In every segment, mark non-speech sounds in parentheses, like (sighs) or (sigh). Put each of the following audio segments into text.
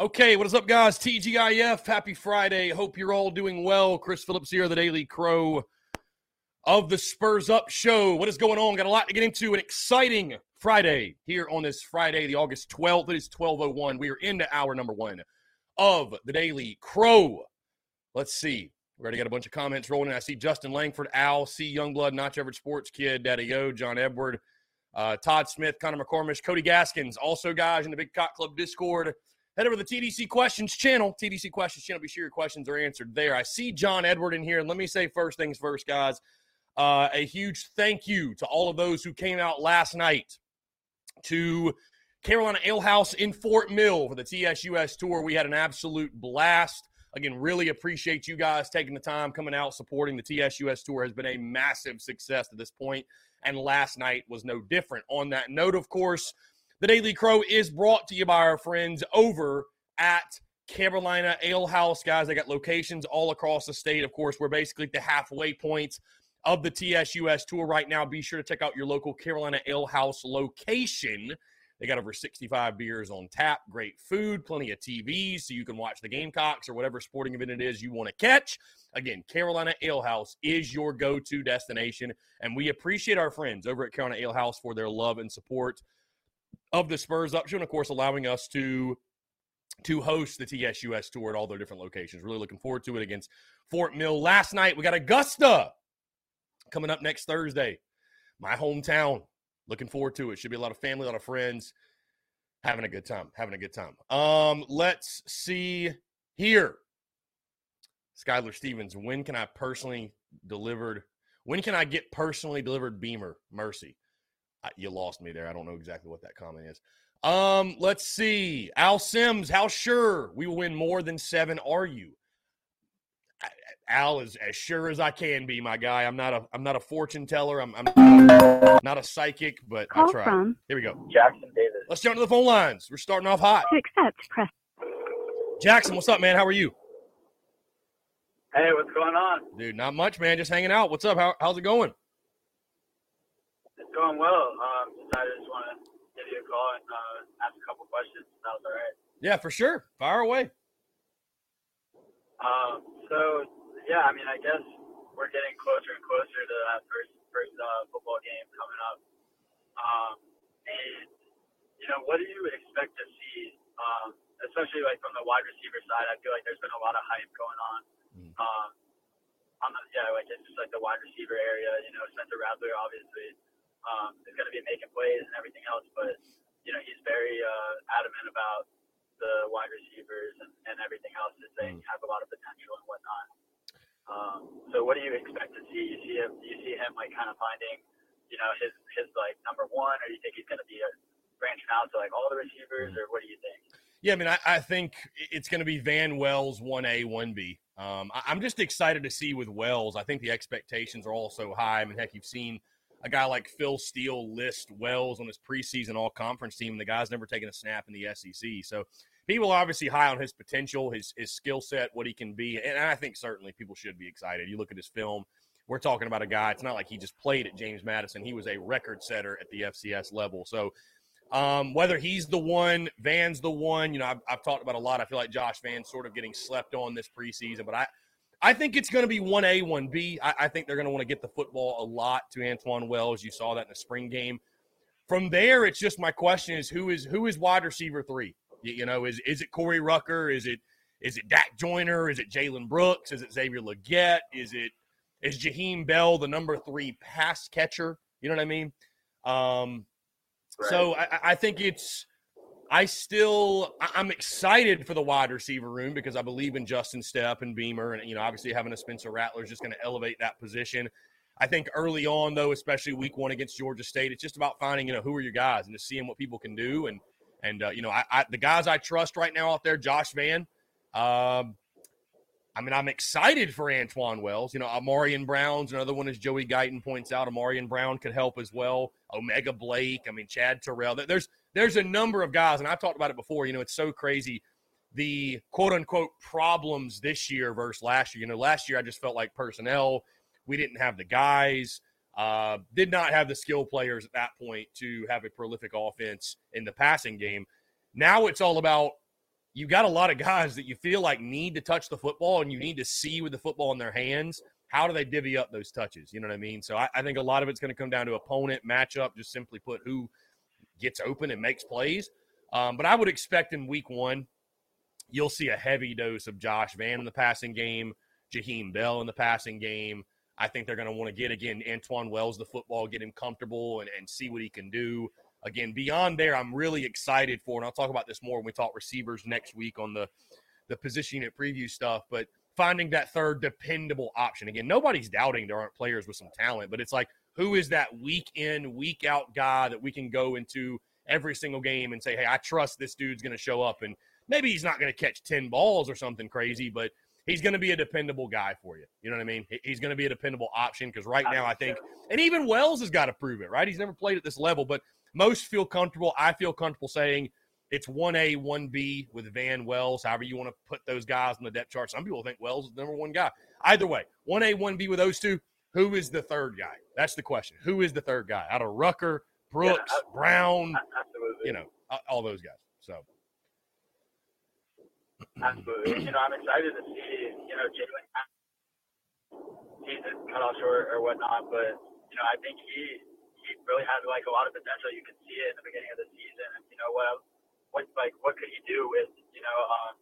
Okay, what is up, guys? TGIF, happy Friday. Hope you're all doing well. Chris Phillips here, the Daily Crow of the Spurs Up Show. What is going on? Got a lot to get into. An exciting Friday here on this Friday, the August 12th. It is 12.01. We are into hour number one of the Daily Crow. Let's see. We already got a bunch of comments rolling. In. I see Justin Langford, Al, C. Youngblood, Not Average Sports Kid, Daddy O, John Edward, uh, Todd Smith, Connor McCormish, Cody Gaskins. Also, guys, in the Big Cock Club Discord, head over to the TDC Questions channel. TDC Questions channel. Be sure your questions are answered there. I see John Edward in here. And let me say first things first, guys. Uh, a huge thank you to all of those who came out last night to Carolina Ale House in Fort Mill for the TSUS tour. We had an absolute blast. Again, really appreciate you guys taking the time, coming out, supporting the TSUS tour has been a massive success to this point, and last night was no different. On that note, of course, the Daily Crow is brought to you by our friends over at Carolina Ale House, guys. They got locations all across the state. Of course, we're basically at the halfway point of the TSUS tour right now. Be sure to check out your local Carolina Ale House location. They got over 65 beers on tap, great food, plenty of TVs so you can watch the Gamecocks or whatever sporting event it is you want to catch. Again, Carolina Ale House is your go to destination. And we appreciate our friends over at Carolina Ale House for their love and support of the Spurs Show, of course, allowing us to to host the TSUS tour at all their different locations. Really looking forward to it against Fort Mill. Last night, we got Augusta coming up next Thursday. My hometown. Looking forward to it. Should be a lot of family, a lot of friends. Having a good time. Having a good time. Um, let's see here. Skylar Stevens, when can I personally delivered? When can I get personally delivered Beamer? Mercy. I, you lost me there. I don't know exactly what that comment is. Um, let's see. Al Sims, how sure we will win more than seven are you? Al is as sure as I can be, my guy. I'm not a I'm not a fortune teller. I'm, I'm not, a, not, a, psychic, but Call I try. From Here we go. Jackson Davis. Let's jump to the phone lines. We're starting off hot. To accept, press. Jackson, what's up, man? How are you? Hey, what's going on? Dude, not much, man. Just hanging out. What's up? How, how's it going? Going well. Um, I just want to give you a call and uh, ask a couple questions. That was all right. Yeah, for sure. Fire away. Um, so yeah, I mean, I guess we're getting closer and closer to that first first uh, football game coming up. Um, and you know, what do you expect to see? Um, especially like from the wide receiver side, I feel like there's been a lot of hype going on. Mm. Um, on the, yeah, like it's just like the wide receiver area. You know, Spencer Rattler obviously um, is going to be making plays and everything else, but you know he's very uh, adamant about the wide receivers and, and everything else, just saying Mm. have a lot of potential and whatnot. Um, so what do you expect to see? You see him? Do you see him like kind of finding, you know, his his like number one, or do you think he's going to be a, branching out to like all the receivers, or what do you think? Yeah, I mean, I, I think it's going to be Vann Wells 1A, 1B. Um, I, I'm just excited to see with Wells. I think the expectations are all so high. I mean, heck, you've seen a guy like Phil Steele list Wells on his preseason all conference team, the guy's never taken a snap in the SEC. So people are obviously high on his potential, his his skill set, what he can be, and I think certainly people should be excited. You look at his film. We're talking about a guy. It's not like he just played at James Madison. He was a record setter at the FCS level. So um, whether he's the one, Vann's the one, you know, I've, I've talked about a lot. I feel like Josh Vann's sort of getting slept on this preseason, but I, I think it's going to be 1A, 1B. I, I think they're going to want to get the football a lot to Antwane Wells. You saw that in the spring game. From there, it's just my question is who is who is wide receiver three? You, you know, is is it Corey Rucker? Is it is it Dak Joyner? Is it Jalen Brooks? Is it Xavier Legette? Is it is Jaheim Bell the number three pass catcher? You know what I mean? Um, so I, I think it's I still I'm excited for the wide receiver room because I believe in Justin Stepp and Beamer, and you know obviously having a Spencer Rattler is just going to elevate that position. I think early on though, especially week one against Georgia State, it's just about finding you know who are your guys and just seeing what people can do. And And uh, you know, I, I, the guys I trust right now out there, Josh Vann. Um, I mean, I'm excited for Antwane Wells. You know, Ahmarean Brown's another one, as Joey Guyton points out. Ahmarean Brown could help as well. O'Mega Blake. I mean, Chad Terrell. There's there's a number of guys, and I've talked about it before. You know, it's so crazy the quote unquote problems this year versus last year. You know, last year I just felt like personnel, we didn't have the guys, uh, did not have the skill players at that point to have a prolific offense in the passing game. Now it's all about you got a lot of guys that you feel like need to touch the football and you need to see with the football in their hands. How do they divvy up those touches? You know what I mean? So I, I think a lot of it's going to come down to opponent matchup, just simply put who gets open and makes plays. Um, but I would expect in week one, you'll see a heavy dose of Josh Vann in the passing game, Jaheim Bell in the passing game. I think they're going to want to get, again, Antwane Wells the football, get him comfortable and, and see what he can do again, beyond there, I'm really excited for, and I'll talk about this more when we talk receivers next week on the the position unit preview stuff. But finding that third dependable option again, nobody's doubting there aren't players with some talent, but it's like who is that week in, week out guy that we can go into every single game and say, hey, I trust this dude's going to show up, and maybe he's not going to catch ten balls or something crazy, but he's going to be a dependable guy for you. You know what I mean? He's going to be a dependable option because right now I think, and even Wells has got to prove it, right? He's never played at this level, but most feel comfortable. I feel comfortable saying it's 1A, 1B with Vann Wells, however you want to put those guys on the depth chart. Some people think Wells is the number one guy. Either way, 1A, 1B with those two. Who is the third guy? That's the question. Who is the third guy? Out of Rucker, Brooks, yeah, Brown, absolutely. you know, all those guys. So. Absolutely. You know, I'm excited to see, you know, Jalen season cut off short or whatnot, but, you know, I think he he really has like a lot of potential. You could see it in the beginning of the season. And you know what? What like what could he do with you know um,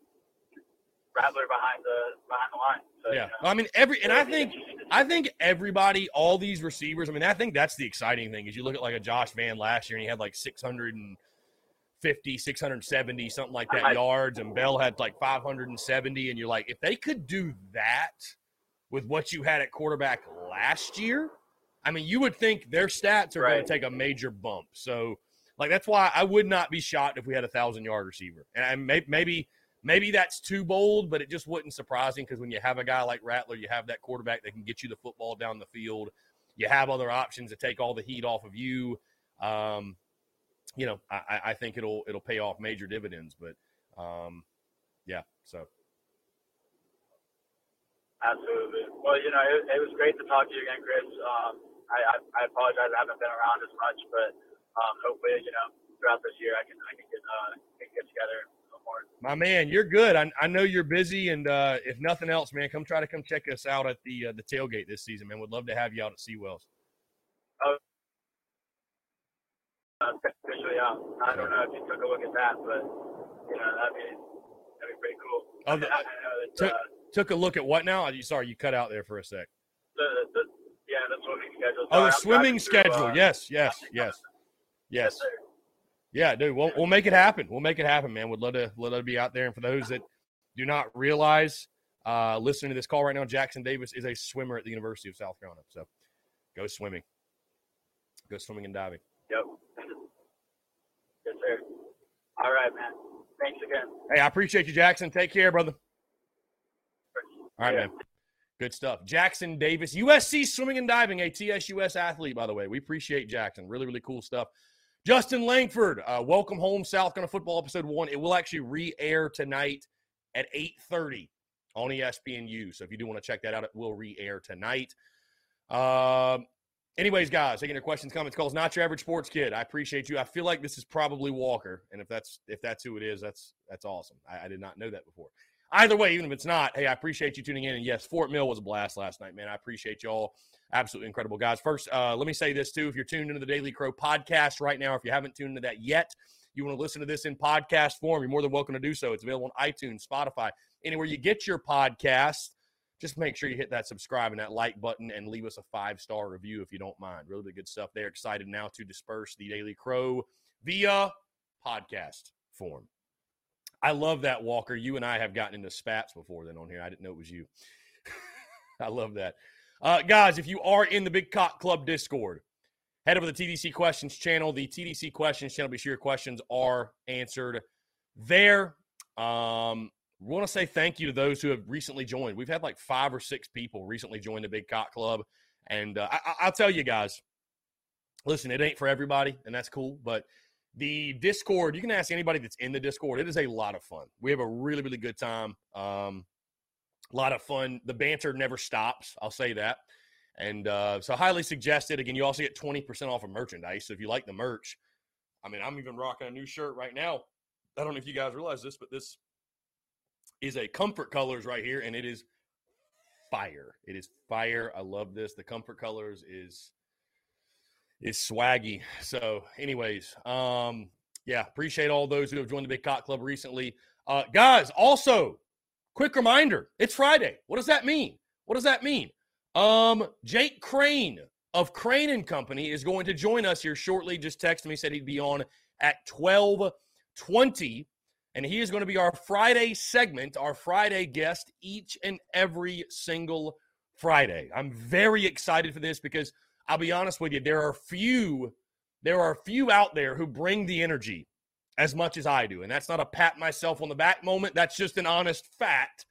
Rattler behind the behind the line? So, yeah, you know, I mean every and I think I think everybody, all these receivers. I mean, I think that's the exciting thing is you look at like a Josh Vann last year and he had like six hundred and. 50, 670, something like that yards, and Bell had like 570. And you're like, if they could do that with what you had at quarterback last year, I mean, you would think their stats are right. going to take a major bump. So, like, that's why I would not be shocked if we had a thousand yard receiver. And may, maybe, maybe that's too bold, but it just wouldn't surprising because when you have a guy like Rattler, you have that quarterback that can get you the football down the field. You have other options to take all the heat off of you. Um, you know, I, I think it'll it'll pay off major dividends. But um, yeah, so. Absolutely. Well, you know, it, it was great to talk to you again, Chris. Um, I, I, I apologize. I haven't been around as much, but um, hopefully, you know, throughout this year, I can I can get uh, can get together. My man, you're good. I, I know you're busy, and uh, if nothing else, man, come try to come check us out at the uh, the tailgate this season, man. Would love to have you out at Seawells. Oh, uh, officially out. I don't know if you took a look at that, but you know that'd be that'd be pretty cool. Oh, the, (laughs) I, I took, uh, took a look at what now? Sorry, you cut out there for a sec. The, the yeah, the swimming schedule. oh, the swimming schedule. uh, yes, yes, (laughs) yes, yes. Yeah, dude, we'll we'll make it happen. We'll make it happen, man. We'd love to let it be out there. And for those that do not realize, uh, listening to this call right now, Jackson Davis is a swimmer at the University of South Carolina. So go swimming. Go swimming and diving. Yep. yes, sir. All right, man. Thanks again. Hey, I appreciate you, Jackson. Take care, brother. All right, yeah. man. Good stuff. Jackson Davis, USC swimming and diving, a TSUS athlete, by the way. We appreciate Jackson. Really, really cool stuff. Justin Langford, uh, welcome home, South Carolina football episode one. It will actually re-air tonight at 8:30 on ESPNU. So if you do want to check that out, it will re-air tonight. Um, anyways, guys, taking your questions, comments, calls. Not your average sports kid. I appreciate you. I feel like this is probably Walker, and if that's if that's who it is, that's that's awesome. I, I did not know that before either way, even if it's not, hey, I appreciate you tuning in. And yes, Fort Mill was a blast last night, man. I appreciate y'all. Absolutely incredible, guys. First, uh, let me say this too. If you're tuned into the Daily Crow podcast right now, if you haven't tuned into that yet, you want to listen to this in podcast form, you're more than welcome to do so. It's available on iTunes, Spotify, anywhere you get your podcast. Just make sure you hit that subscribe and that like button and leave us a five star review if you don't mind. Really good stuff there. Excited now to disperse the Daily Crow via podcast form. I love that, Walker. You and I have gotten into spats before then on here. I didn't know it was you. (laughs) I love that. Uh, guys, if you are in the Big Cock Club Discord, head over to the TDC Questions channel. The TDC Questions channel, be sure your questions are answered there. Um, we want to say thank you to those who have recently joined. We've had like five or six people recently join the Big Cock Club. And uh, I- I'll tell you guys, listen, it ain't for everybody, and that's cool. But the Discord, you can ask anybody that's in the Discord. It is a lot of fun. We have a really, really good time. Um, a lot of fun. The banter never stops. I'll say that. And uh, so, highly suggested. Again, you also get 20% off of merchandise. So, if you like the merch, I mean, I'm even rocking a new shirt right now. I don't know if you guys realize this, but this is a comfort colors right here, and it is fire. It is fire. I love this. The comfort colors is is swaggy. So, anyways, um, yeah, appreciate all those who have joined the Big Cock Club recently. Uh, guys, also, quick reminder: it's Friday. What does that mean? What does that mean? Um, Jake Crain of Crain and Company is going to join us here shortly. Just texted me, said he'd be on at twelve twenty, and he is going to be our Friday segment, our Friday guest each and every single Friday. I'm very excited for this because I'll be honest with you, there are few, there are few out there who bring the energy as much as I do. And that's not a pat myself on the back moment. That's just an honest fact.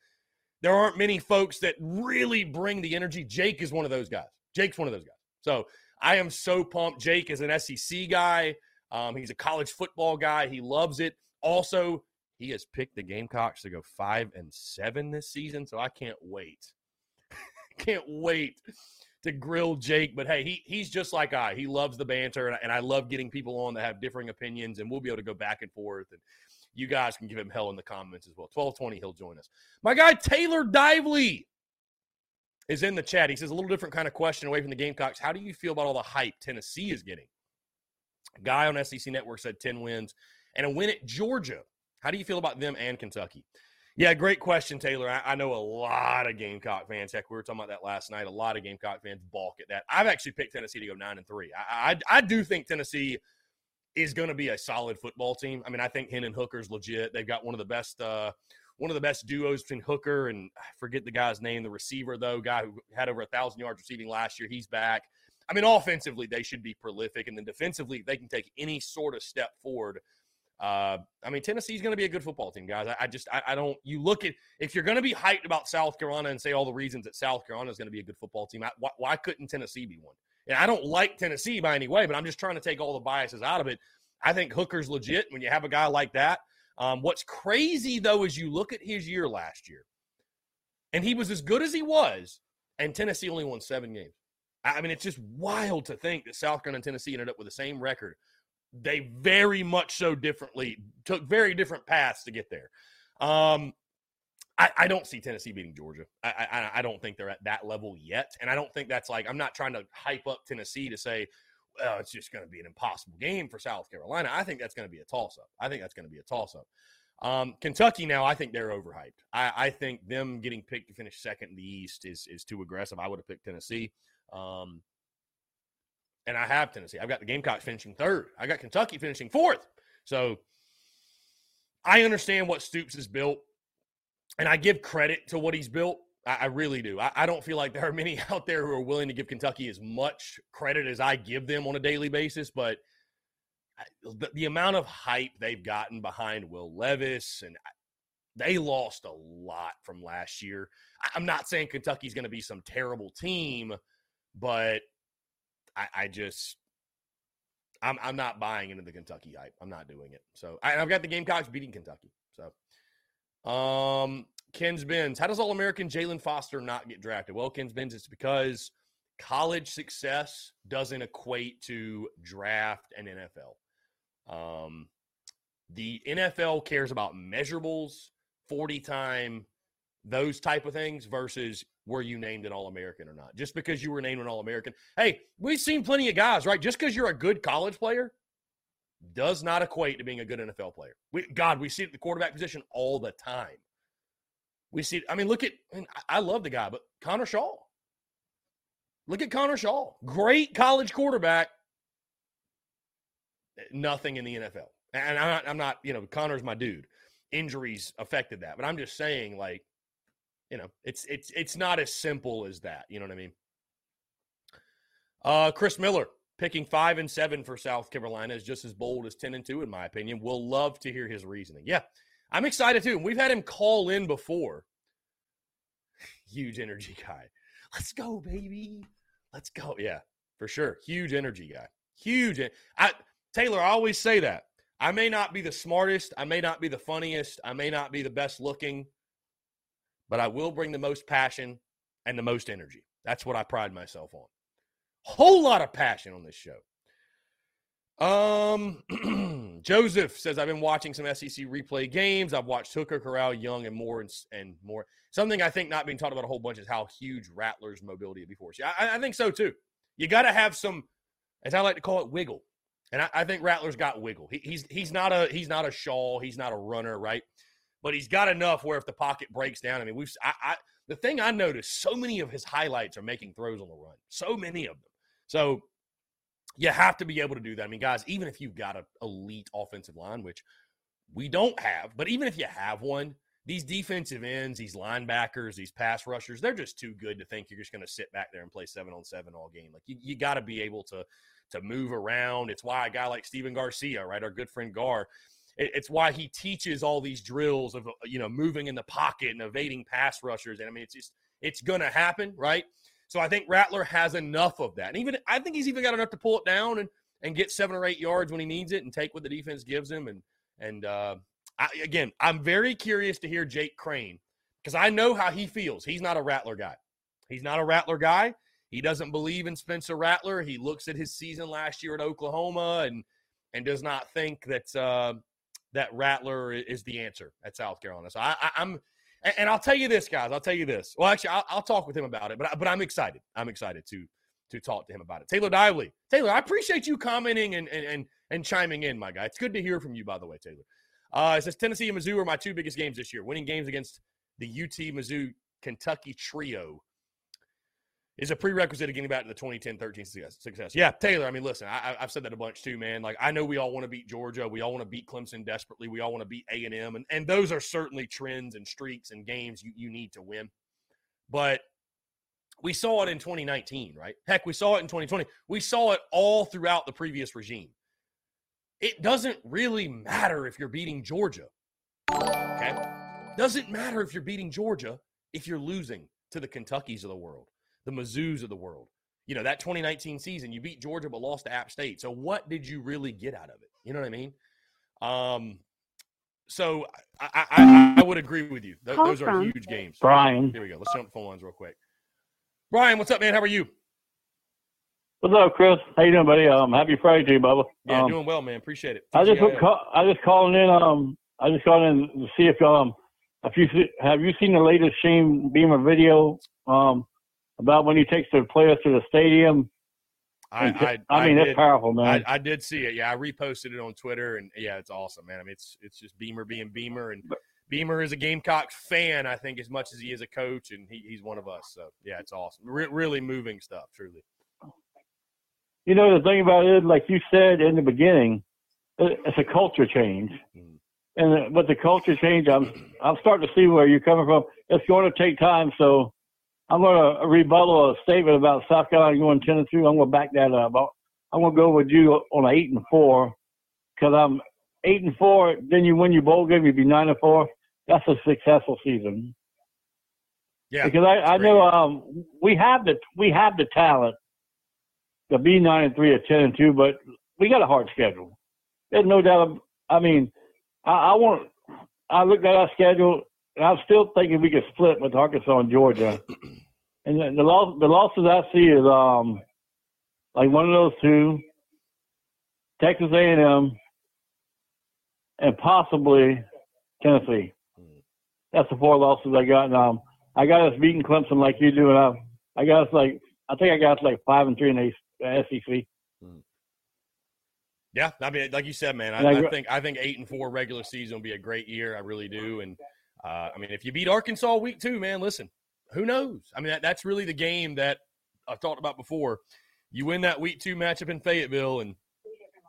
There aren't many folks that really bring the energy. Jake is one of those guys. Jake's one of those guys. So I am so pumped. Jake is an SEC guy. Um, he's a college football guy. He loves it. Also, he has picked the Gamecocks to go five and seven this season. So I can't wait. (laughs) can't wait to grill Jake. But hey, he he's just like I. He loves the banter, and, and I love getting people on that have differing opinions, and we'll be able to go back and forth. And you guys can give him hell in the comments as well. Twelve twenty, he'll join us. My guy Taylor Dively is in the chat. He says a little different kind of question away from the Gamecocks. How do you feel about all the hype Tennessee is getting? A guy on SEC Network said ten wins and a win at Georgia. How do you feel about them and Kentucky? Yeah, great question, Taylor. I, I, know a lot of Gamecock fans. Heck, we were talking about that last night. A lot of Gamecock fans balk at that. I've actually picked Tennessee to go nine and three. I, I, I do think Tennessee is going to be a solid football team. I mean, I think Hendon Hooker's legit. They've got one of the best, uh, one of the best duos between Hooker and I forget the guy's name, the receiver though, guy who had over a thousand yards receiving last year. He's back. I mean, offensively they should be prolific, and then defensively they can take any sort of step forward uh, I mean, Tennessee's going to be a good football team, guys. I, I just, I, I, don't. You look at if you're going to be hyped about South Carolina and say all the reasons that South Carolina is going to be a good football team. I, why, why, couldn't Tennessee be one? And I don't like Tennessee by any way, but I'm just trying to take all the biases out of it. I think Hooker's legit when you have a guy like that. Um, what's crazy though is you look at his year last year, and he was as good as he was, and Tennessee only won seven games. I mean, it's just wild to think that South Carolina and Tennessee ended up with the same record they very much so differently took very different paths to get there. Um, I, I, don't see Tennessee beating Georgia. I, I, I, don't think they're at that level yet, and I don't think that's like I'm not trying to hype up Tennessee to say, well, it's just going to be an impossible game for South Carolina. I think that's going to be a toss up. I think that's going to be a toss up. Um, Kentucky now, I think they're overhyped. I, I, think them getting picked to finish second in the East is is too aggressive. I would have picked Tennessee. Um, and I have Tennessee. I've got the Gamecocks finishing third. I got Kentucky finishing fourth. So I understand what Stoops has built, and I give credit to what he's built. I, I really do. I, I, don't feel like there are (laughs) many out there who are willing to give Kentucky as much credit as I give them on a daily basis, but the, the amount of hype they've gotten behind Will Levis and they lost a lot from last year. I'm not saying Kentucky's going to be some terrible team, but I, I just I'm I'm not buying into the Kentucky hype. I'm not doing it. So I, have got the Gamecocks beating Kentucky. So um Ken's Benz, how does All American Jalen Foster not get drafted? Well, Ken's Benz, it's because college success doesn't equate to draft and NFL. Um, the NFL cares about measurables, 40 time, those type of things versus were you named an All American or not? Just because you were named an All American. Hey, we've seen plenty of guys, right? Just because you're a good college player does not equate to being a good NFL player. We, God, we see it at the quarterback position all the time. We see, I mean, look at, I, mean, I love the guy, but Connor Shaw. Look at Connor Shaw. Great college quarterback. Eh, nothing in the NFL. And I'm not, I'm not, you know, Connor's my dude. Injuries affected that. But I'm just saying, like, you know, it's it's it's not as simple as that. You know what I mean? Uh, Chris Miller, picking five and seven for South Carolina is just as bold as 10 and two, in my opinion. We'll love to hear his reasoning. Yeah, I'm excited too. We've had him call in before. Huge energy guy. Let's go, baby. Let's go. Yeah, for sure. Huge energy guy. Huge. I, Taylor, I always say that. I may not be the smartest. I may not be the funniest. I may not be the best looking, but I will bring the most passion and the most energy. That's what I pride myself on. Whole lot of passion on this show. Um, (clears throat) Joseph says I've been watching some SEC replay games. I've watched Hooker, Corral, Young, and more and, and more. Something I think not being talked about a whole bunch is how huge Rattler's mobility would be for us. Yeah, I, I think so too. You got to have some, as I like to call it, wiggle. And I, I think Rattler's got wiggle. He, he's he's not a he's not a Shaw. He's not a runner, right? But he's got enough where if the pocket breaks down, I mean, we've I, I the thing I noticed, so many of his highlights are making throws on the run. So many of them. So you have to be able to do that. I mean, guys, even if you've got an elite offensive line, which we don't have, but even if you have one, these defensive ends, these linebackers, these pass rushers, they're just too good to think you're just going to sit back there and play seven on seven all game. Like you, you got to be able to to move around. It's why a guy like Stephen Garcia, right, our good friend Gar, it, it's why he teaches all these drills of you know moving in the pocket and evading pass rushers. And I mean, it's just it's to happen, right? So I think Rattler has enough of that. And even I think he's even got enough to pull it down and and get seven or eight yards when he needs it and take what the defense gives him. And and uh, I, again, I'm very curious to hear Jake Crain because I know how he feels. He's not a Rattler guy. He's not a Rattler guy. He doesn't believe in Spencer Rattler. He looks at his season last year at Oklahoma and and does not think that uh, that Rattler is the answer at South Carolina. So I, and, and, I'll tell you this, guys. I'll tell you this. Well, actually, I'll, I'll talk with him about it. But I, but I'm excited. I'm excited to to talk to him about it. Taylor Dively, Taylor, I appreciate you commenting and and and, and chiming in, my guy. It's good to hear from you, by the way, Taylor. Uh, it says Tennessee and Mizzou are my two biggest games this year. Winning games against the UT Mizzou Kentucky trio is a prerequisite of getting back to the 2010 13 success. Yeah, Taylor, I mean, listen, I, have said that a bunch too, man. Like, I know we all want to beat Georgia. We all want to beat Clemson desperately. We all want to beat A&M. And, and those are certainly trends and streaks and games you, you need to win. But we saw it in 2019, right? Heck, we saw it in 2020. We saw it all throughout the previous regime. It doesn't really matter if you're beating Georgia. Okay? Doesn't matter if you're beating Georgia if you're losing to the Kentuckys of the world the Mizzous of the world. You know, that 2019 season, you beat Georgia but lost to App State. So what did you really get out of it? You know what I mean? Um, so I, I, I would agree with you. Th- those are huge games. Brian. Here we go. Let's jump phone lines real quick. Brian, what's up, man? How are you? What's up, Chris? How you doing, buddy? Um, happy Friday to you, Bubba. Yeah, um, doing well, man. Appreciate it. I just call, I just calling in. Um, I just calling in to see if um, if you have you seen the latest Shane Beamer video? Um, about when he takes the players to the stadium. I, I, I mean, I it's powerful, man. I, I, did see it. Yeah, I reposted it on Twitter, and yeah, it's awesome, man. I mean, it's it's just Beamer being Beamer, and Beamer is a Gamecock fan, I think, as much as he is a coach, and he, he's one of us. So yeah, it's awesome. Re- really moving stuff, truly. You know, the thing about it, like you said in the beginning, it's a culture change. Mm. And with the culture change, I'm I'm starting to see where you're coming from. It's going to take time, so I'm going to rebuttal a statement about South Carolina going ten and two. I'm going to back that up. I'm going to go with you on eight and four because I'm eight and four. Then you win your bowl game, you'd be nine and four. That's a successful season. Yeah, because I, I know um, we have the we have the talent to be nine and three or ten and two, but we got a hard schedule. There's no doubt. I mean, I, I want. I looked at our schedule and I'm still thinking we could split with Arkansas and Georgia. (clears throat) And the, the loss, the losses I see is um, like one of those two, Texas A&M, and possibly Tennessee. That's the four losses I got. And, um, I got us beating Clemson like you do, and I, I got us like I think I got us like five and three in the SEC. Yeah, I mean, like you said, man, I, I, think I think eight and four regular season will be a great year. I really do, and uh, I mean, if you beat Arkansas week two, man, listen, who knows? I mean, that, that's really the game that I've talked about before. You win that week two matchup in Fayetteville, and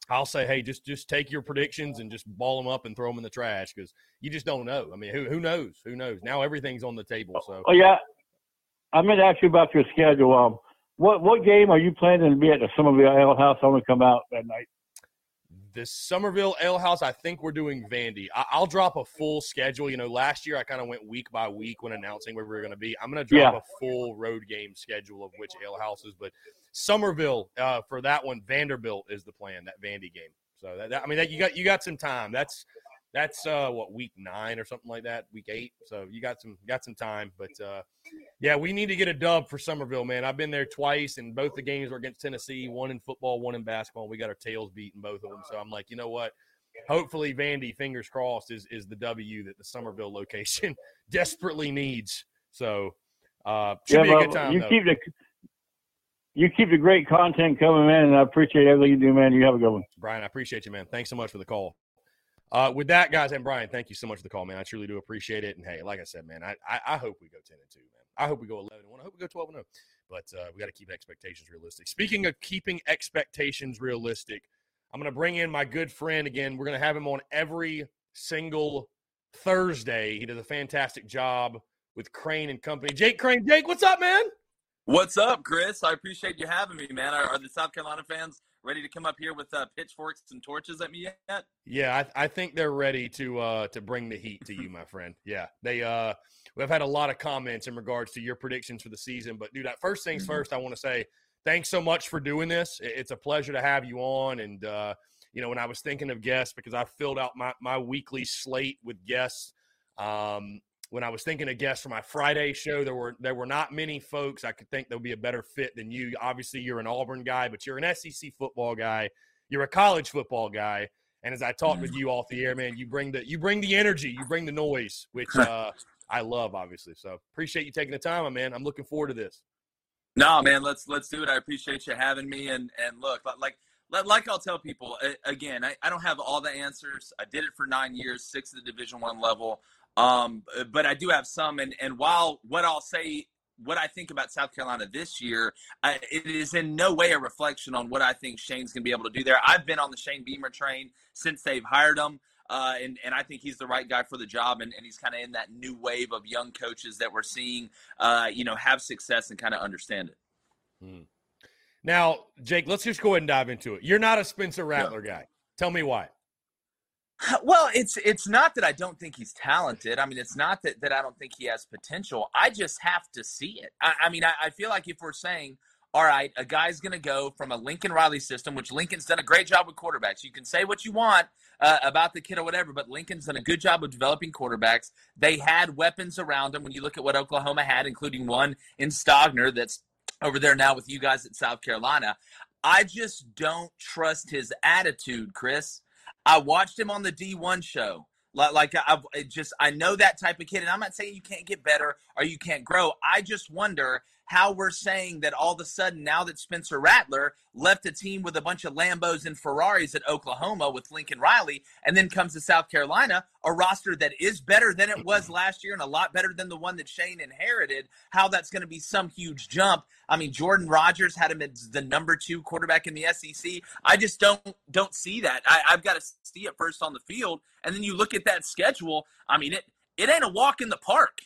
I'll say, hey, just just take your predictions and just ball them up and throw them in the trash because you just don't know. I mean, who who knows? Who knows? Now everything's on the table. So. Oh yeah, I meant to ask you about your schedule. Um, What what game are you planning to be at at some of the Summerville Ale House? I'm gonna come out that night. This Summerville Ale House, I think we're doing Vandy. I- will drop a full schedule. You know, last year I kind of went week by week when announcing where we were going to be. I'm going to drop yeah. a full road game schedule of which ale houses, but Summerville uh, for that one, Vanderbilt is the plan. That Vandy game. So that, that I mean, that, you got you got some time. That's that's uh, what week nine or something like that, week eight. So you got some got some time, but uh, yeah, we need to get a dub for Summerville, man. I've been there twice, and both the games were against Tennessee. One in football, one in basketball. We got our tails beat in both of them. So I'm like, you know what? Hopefully, Vandy, fingers crossed, is is the W that the Summerville location (laughs) desperately needs. So uh, should yeah, be a good time. You though. keep the you keep the great content coming, man, and I appreciate everything you do, man. You have a good one, Brian. I appreciate you, man. Thanks so much for the call. Uh, with that, guys, and Brian, thank you so much for the call, man. I truly do appreciate it. And hey, like I said, man, I, I, I hope we go 10 and 2, man. I hope we go 11 and 1. I hope we go 12 and 0. But uh, we got to keep expectations realistic. Speaking of keeping expectations realistic, I'm going to bring in my good friend again. We're going to have him on every single Thursday. He does a fantastic job with Crain and Company. Jake Crain. Jake, what's up, man? What's up, Chris? I appreciate you having me, man. Are, are the South Carolina fans ready to come up here with uh, pitchforks and torches at me yet? Yeah, I, I think they're ready to uh, to bring the heat to you, my friend. (laughs) Yeah, they. Uh, we've had a lot of comments in regards to your predictions for the season, but dude, first things mm-hmm. first, I want to say thanks so much for doing this. It's a pleasure to have you on, and uh, you know, when I was thinking of guests because I filled out my my weekly slate with guests. Um, when I was thinking of guests for my Friday show, there were there were not many folks I could think that would be a better fit than you. Obviously, you're an Auburn guy, but you're an SEC football guy. You're a college football guy. And as I talked with mm-hmm. you off the air, man, you bring the you bring the energy, you bring the noise, which (laughs) uh, I love, obviously. So appreciate you taking the time, man. I'm looking forward to this. No, man, let's let's do it. I appreciate you having me. And and look, like like I'll tell people again, I, I don't have all the answers. I did it for nine years, six at the Division One level. Um, but I do have some, and and while what I'll say, what I think about South Carolina this year, I, it is in no way a reflection on what I think Shane's going to be able to do there. I've been on the Shane Beamer train since they've hired him. Uh, and, and I think he's the right guy for the job. And, and he's kind of in that new wave of young coaches that we're seeing, uh, you know, have success and kind of understand it. Hmm. Now, Jake, let's just go ahead and dive into it. You're not a Spencer Rattler no. guy. Tell me why. (laughs) Well, it's it's not that I don't think he's talented. I mean, it's not that, that I don't think he has potential. I just have to see it. I, I mean, I, I, feel like if we're saying, all right, a guy's going to go from a Lincoln Riley system, which Lincoln's done a great job with quarterbacks. You can say what you want uh, about the kid or whatever, but Lincoln's done a good job of developing quarterbacks. They had weapons around them. When you look at what Oklahoma had, including one in Stogner that's over there now with you guys at South Carolina. I just don't trust his attitude, Chris. I watched him on the D1 show. Like I've just I know that type of kid, and I'm not saying you can't get better or you can't grow. I just wonder how we're saying that all of a sudden now that Spencer Rattler left a team with a bunch of Lambos and Ferraris at Oklahoma with Lincoln Riley and then comes to South Carolina, a roster that is better than it was last year and a lot better than the one that Shane inherited, how that's going to be some huge jump. I mean, Jordan Rodgers had him as the number two quarterback in the SEC. I just don't don't see that. I, I've got to see it first on the field. And then you look at that schedule. I mean, it it ain't a walk in the park.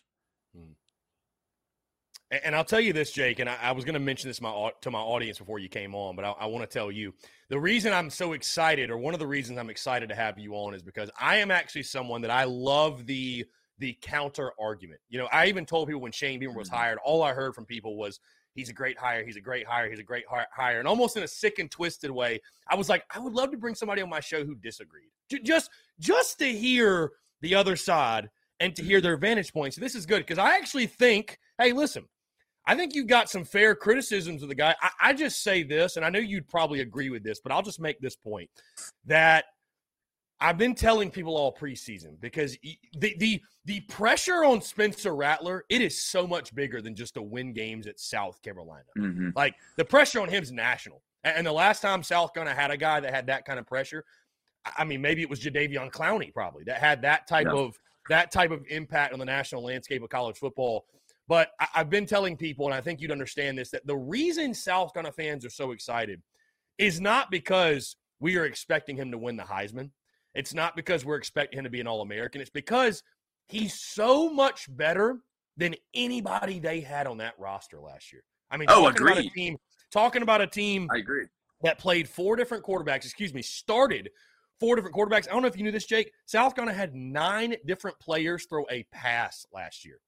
And I'll tell you this, Jake, and I, I was going to mention this my, to my audience before you came on, but I, I want to tell you the reason I'm so excited, or one of the reasons I'm excited to have you on, is because I am actually someone that I love the the counter argument. You know, I even told people when Shane Beamer was mm-hmm. hired, all I heard from people was he's a great hire, he's a great hire, he's a great hire, and almost in a sick and twisted way, I was like, I would love to bring somebody on my show who disagreed, just just to hear the other side and to hear their vantage points. this is good because I actually think, hey, listen I think you got some fair criticisms of the guy. I, I, just say this, and I know you'd probably agree with this, but I'll just make this point that I've been telling people all preseason because the the the pressure on Spencer Rattler it is so much bigger than just to win games at South Carolina. Mm-hmm. Like the pressure on him is national. And the last time South Carolina had a guy that had that kind of pressure, I mean, maybe it was Jadeveon Clowney probably that had that type yeah. of that type of impact on the national landscape of college football but I, have been telling people, and I think you'd understand this, that the reason South Carolina fans are so excited is not because we are expecting him to win the Heisman. It's not because we're expecting him to be an All American. It's because he's so much better than anybody they had on that roster last year. I mean, oh, talking agreed. about team, talking about a team I agree. that played four different quarterbacks. Excuse me, started four different quarterbacks. I don't know if you knew this, Jake. South Carolina had nine different players throw a pass last year.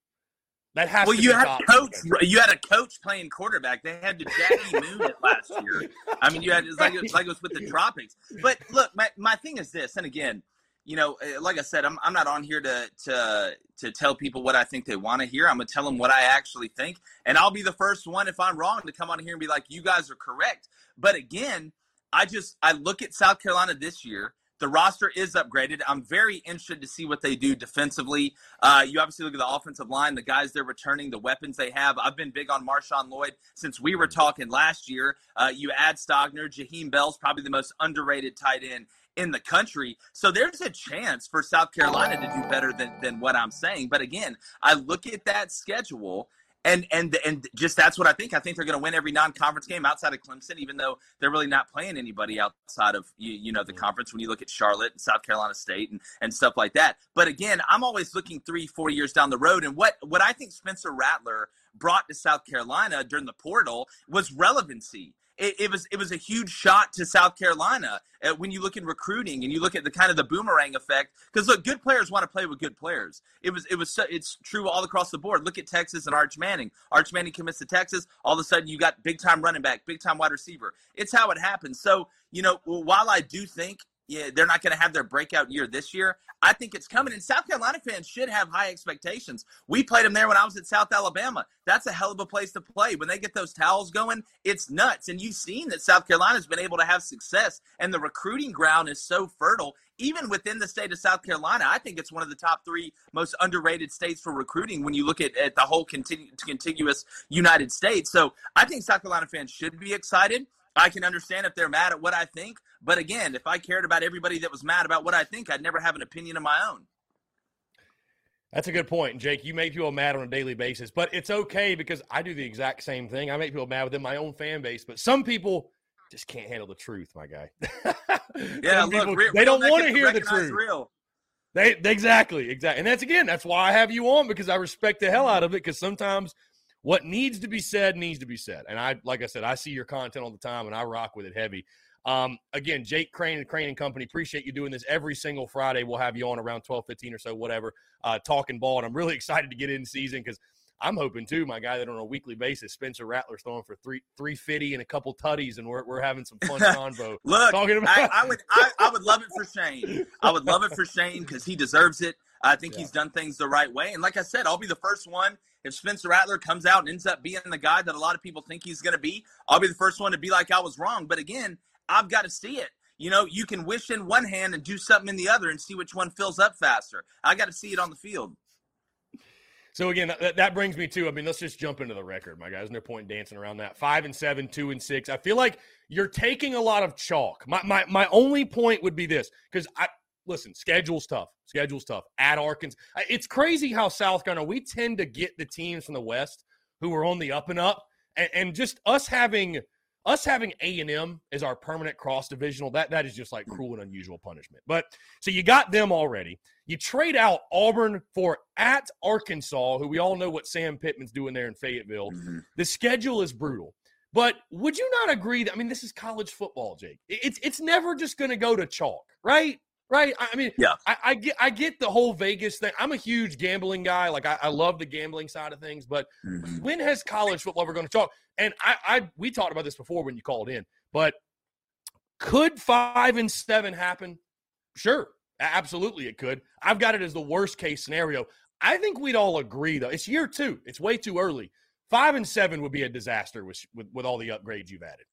That has Well, to you be had a coach. defense. You had a coach playing quarterback. They had to Jackie Moon it last year. I mean, you had it's like it's like it was with the tropics. But look, my my thing is this, and again, you know, uh, like I said, I'm I'm not on here to to to tell people what I think they want to hear. I'm gonna tell them what I actually think, and I'll be the first one if I'm wrong to come on here and be like, you guys are correct. But again, I just I look at South Carolina this year. The roster is upgraded. I'm very interested to see what they do defensively. Uh, you obviously look at the offensive line, the guys they're returning, the weapons they have. I've been big on Marshawn Lloyd since we were talking last year. Uh, you add Stogner, Jaheim Bell's probably the most underrated tight end in the country. So there's a chance for South Carolina to do better than, than what I'm saying. But again, I look at that schedule and and and just that's what I think. I think they're going to win every non-conference game outside of Clemson, even though they're really not playing anybody outside of you, you know the mm-hmm. conference. When you look at Charlotte and South Carolina State and and stuff like that. But again, I'm always looking three, four years down the road. And what what I think Spencer Rattler brought to South Carolina during the portal was relevancy it, it, was it was a huge shot to South Carolina uh, when you look in recruiting and you look at the kind of the boomerang effect. Because look, good players want to play with good players. It was it was so, it's true all across the board. Look at Texas and Arch Manning. Arch Manning commits to Texas. All of a sudden, you got big time running back, big time wide receiver. It's how it happens. So you know, while I do think yeah, they're not going to have their breakout year this year. I think it's coming. And South Carolina fans should have high expectations. We played them there when I was at South Alabama. That's a hell of a place to play. When they get those towels going, it's nuts. And you've seen that South Carolina's been able to have success, and the recruiting ground is so fertile. Even within the state of South Carolina, I think it's one of the top three most underrated states for recruiting when you look at, at the whole continu- contiguous United States. So I think South Carolina fans should be excited. I can understand if they're mad at what I think. But again, if I cared about everybody that was mad about what I think, I'd never have an opinion of my own. That's a good point, Jake. You make people mad on a daily basis, but it's okay because I do the exact same thing. I make people mad within my own fan base, but some people just can't handle the truth, my guy. (laughs) yeah, look, people, they don't want to hear the truth. Real. They exactly, exactly, and that's again, that's why I have you on because I respect the hell out of it. Because sometimes what needs to be said needs to be said, and I, like I said, I see your content all the time, and I rock with it heavy. Um, again, Jake Crain and Crain and Company, appreciate you doing this every single Friday. We'll have you on around 12, 15 or so, whatever, uh, talking ball. And I'm really (laughs) excited to get in season because I'm hoping too, my guy, that on a weekly basis, Spencer Rattler's throwing for three, 350 and a couple tutties, and we're, we're having some fun (laughs) convo. Look, talking about- I, I would I, I would love it for Shane. I would love it for Shane because he deserves it. I think Yeah. he's done things the right way. And like I said, I'll be the first one. If Spencer Rattler comes out and ends up being the guy that a lot of people think he's going to be, I'll be the first one to be like I was wrong. But again, I've got to see it. You know, you can wish in one hand and do something in the other and see which one fills up faster. I got to see it on the field. So again, that, that brings me to. I mean, let's just jump into the record, my guys. No point in dancing around that. Five and seven, two and six. I feel like you're taking a lot of chalk. My my my only point would be this because I listen. Schedule's tough. Schedule's tough. At Arkansas, it's crazy how South Carolina we tend to get the teams from the West who are on the up and up, and, and just us having us having A and M as our permanent cross divisional. That that is just like hmm. cruel and unusual punishment. But so you got them already. You trade out Auburn for at Arkansas, who we all know what Sam Pittman's doing there in Fayetteville. Mm-hmm. The schedule is brutal. But would you not agree that I mean this is college football, Jake? It's it's never just going to go to chalk, right? Right? I mean, Yeah. I, I get I get the whole Vegas thing. I'm a huge gambling guy. Like I, I love the gambling side of things, but mm-hmm. when has college football ever going to chalk? And I, I we talked about this before when you called in, but could five and seven happen? Sure, absolutely it could. I've got it as the worst case scenario. I think we'd all agree though. It's year two. It's way too early. Five and seven would be a disaster with with, with all the upgrades you've added.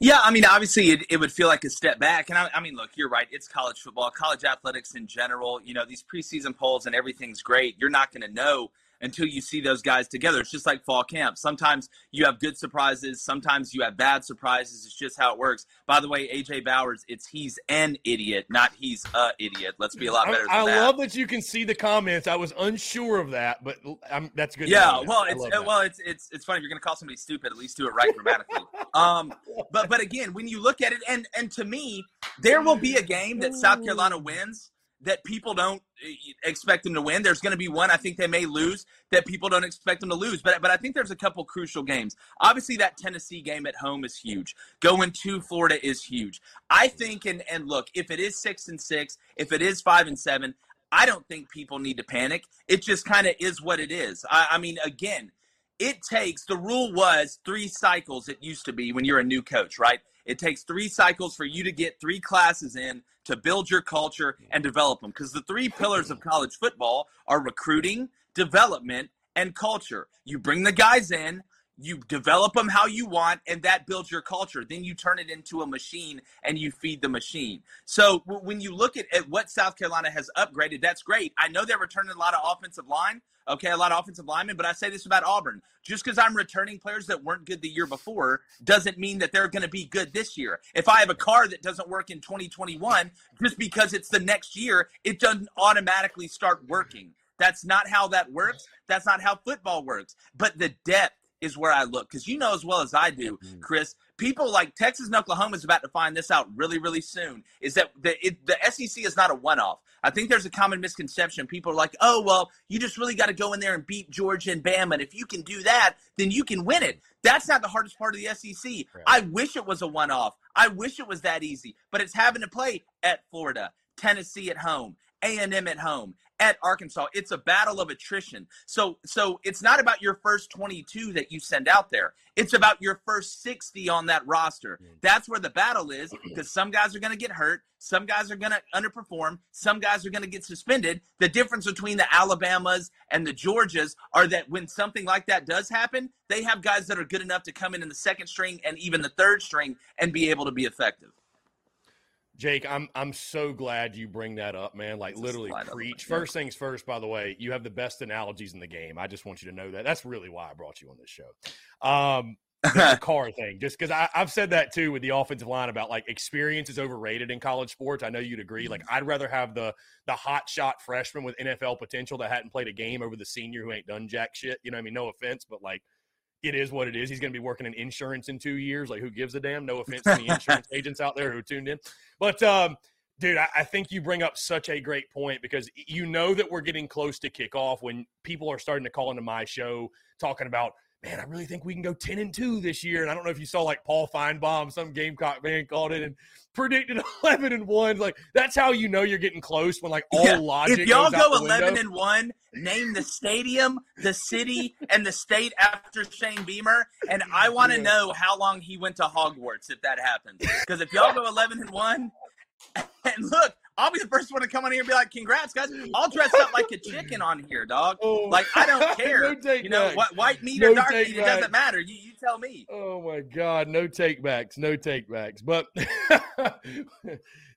Yeah, I mean, obviously, it, it would feel like a step back. And I, I mean, look, you're right. It's college football, college athletics in general. You know, these preseason polls and everything's great. You're not going to know until you see those guys together. It's just like fall camp. Sometimes you have good surprises, sometimes you have bad surprises. It's just how it works. By the way, AJ Bowers, it's he's an idiot, not he's a idiot. Let's be a lot better I, I that. love that you can see the comments. I was unsure of that, but I'm, that's good. Yeah, well, it's love uh, well, it's it's it's funny. If you're gonna call somebody stupid, at least do it right grammatically. (laughs) um, but but again, when you look at it, and and to me, there will be a game that South Carolina wins that people don't eh, expect them to win. There's going to be one I think they may lose that people don't expect them to lose. But but I think there's a couple crucial games. Obviously, that Tennessee game at home is huge. Going to Florida is huge. I think and and look, if it is six and six, if it is five and seven, I don't think people need to panic. It just kind of is what it is. I, I mean, again, it takes the rule was three cycles. It used to be when you're a new coach, right? It takes three cycles for you to get three classes in to build your culture and develop them. Because the three pillars of college football are recruiting, development, and culture. You bring the guys in, you develop them how you want and that builds your culture. Then you turn it into a machine and you feed the machine. So w- when you look at, at what south carolina has upgraded that's great. I know they're returning a lot of offensive line okay a lot of offensive linemen but i say this about auburn. Just because i'm returning players that weren't good the year before doesn't mean that they're going to be good this year. If i have a car that doesn't work in 2021 just because it's the next year it doesn't automatically start working. That's not how that works. That's not how football works. But the depth is where I look because you know as well as I do, mm-hmm. Chris. People like Texas and Oklahoma is about to find this out really, really soon. Is that the it, the SEC is not a one-off. I think there's a common misconception. People are like, "Oh, well, you just really got to go in there and beat Georgia and Bama, and if you can do that, then you can win it." That's not the hardest part of the SEC. Right. I wish it was a one-off. I wish it was that easy, but it's having to play at Florida, Tennessee at home, A&M at home, at Arkansas. It's a battle of attrition. So so it's not about your first 22 that you send out there. It's about your first 60 on that roster. That's where the battle is because some guys are going to get hurt, some guys are going to underperform, some guys are going to get suspended. The difference between the Alabamas and the Georgias are that when something like that does happen, they have guys that are good enough to come in in the second string and even the third string and be able to be effective. Jake, I'm I'm so glad you bring that up, man. Like literally preach. First things first, by the way, you have the best analogies in the game. I just want you to know that. That's really why I brought you on this show. Um the (laughs) car thing, just because I've said that too with the offensive line about like experience is overrated in college sports. I know you'd agree. Like I'd rather have the the hot shot freshman with NFL potential that hadn't played a game over the senior who ain't done jack shit. You know, what I mean, no offense, but like it is what it is. He's going to be working in insurance in two years. Like, who gives a damn? No (laughs) offense to the insurance agents out there who tuned in. But, um, dude, I, I, think you bring up such a great point because you know that we're getting close to kickoff when people are starting to call into my show talking about man, I really think we can go 10 and 2 this year. And I don't know if you saw like Paul Finebaum, some Gamecock man called it and predicted (laughs) 11 and 1. Like, that's how you know you're getting close when like all yeah. logic. If y'all go 11 and 1, name the stadium, the city, and the state after Shane Beamer. And I (laughs) want to yeah. know how long he went to Hogwarts if that happens. Because if y'all go 11 and 1, (laughs) and look, I'll be the first one to come on here and be like, "Congrats, guys! I'll dress up like a chicken on here, dog. (laughs) Oh, like I don't (laughs) care. no you know, what white meat no or dark meat, it doesn't matter. You, you tell me. Oh my god, no takebacks, no takebacks. But (laughs)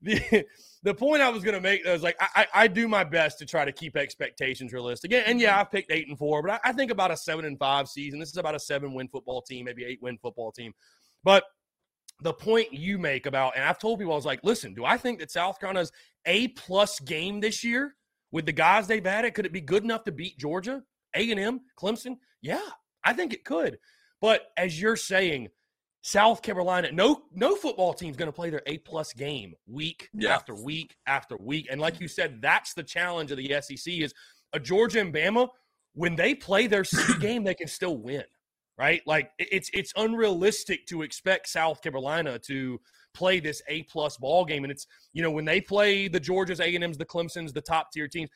the the point I was going to make was like I, I do my best to try to keep expectations realistic. And yeah, mm-hmm. I picked eight and four, but I, I think about a seven and five season. This is about a seven win football team, maybe eight win football team. But the point you make about, and I've told people, I was like, listen, do I think that South Carolina's A plus game this year with the guys they've added, could it be good enough to beat Georgia, A&M, Clemson? Yeah, I think it could. But as you're saying, South Carolina, no no football team's going to play their A plus game week yeah. after week after week. And like you said, that's the challenge of the SEC is a Georgia and Bama. When they play their C (clears throat) game, they can still win right? Like it's it's unrealistic to expect South Carolina to play this A plus ball game. And it's you know when they play the Georgias, A and M's, the Clemson's, the top tier teams.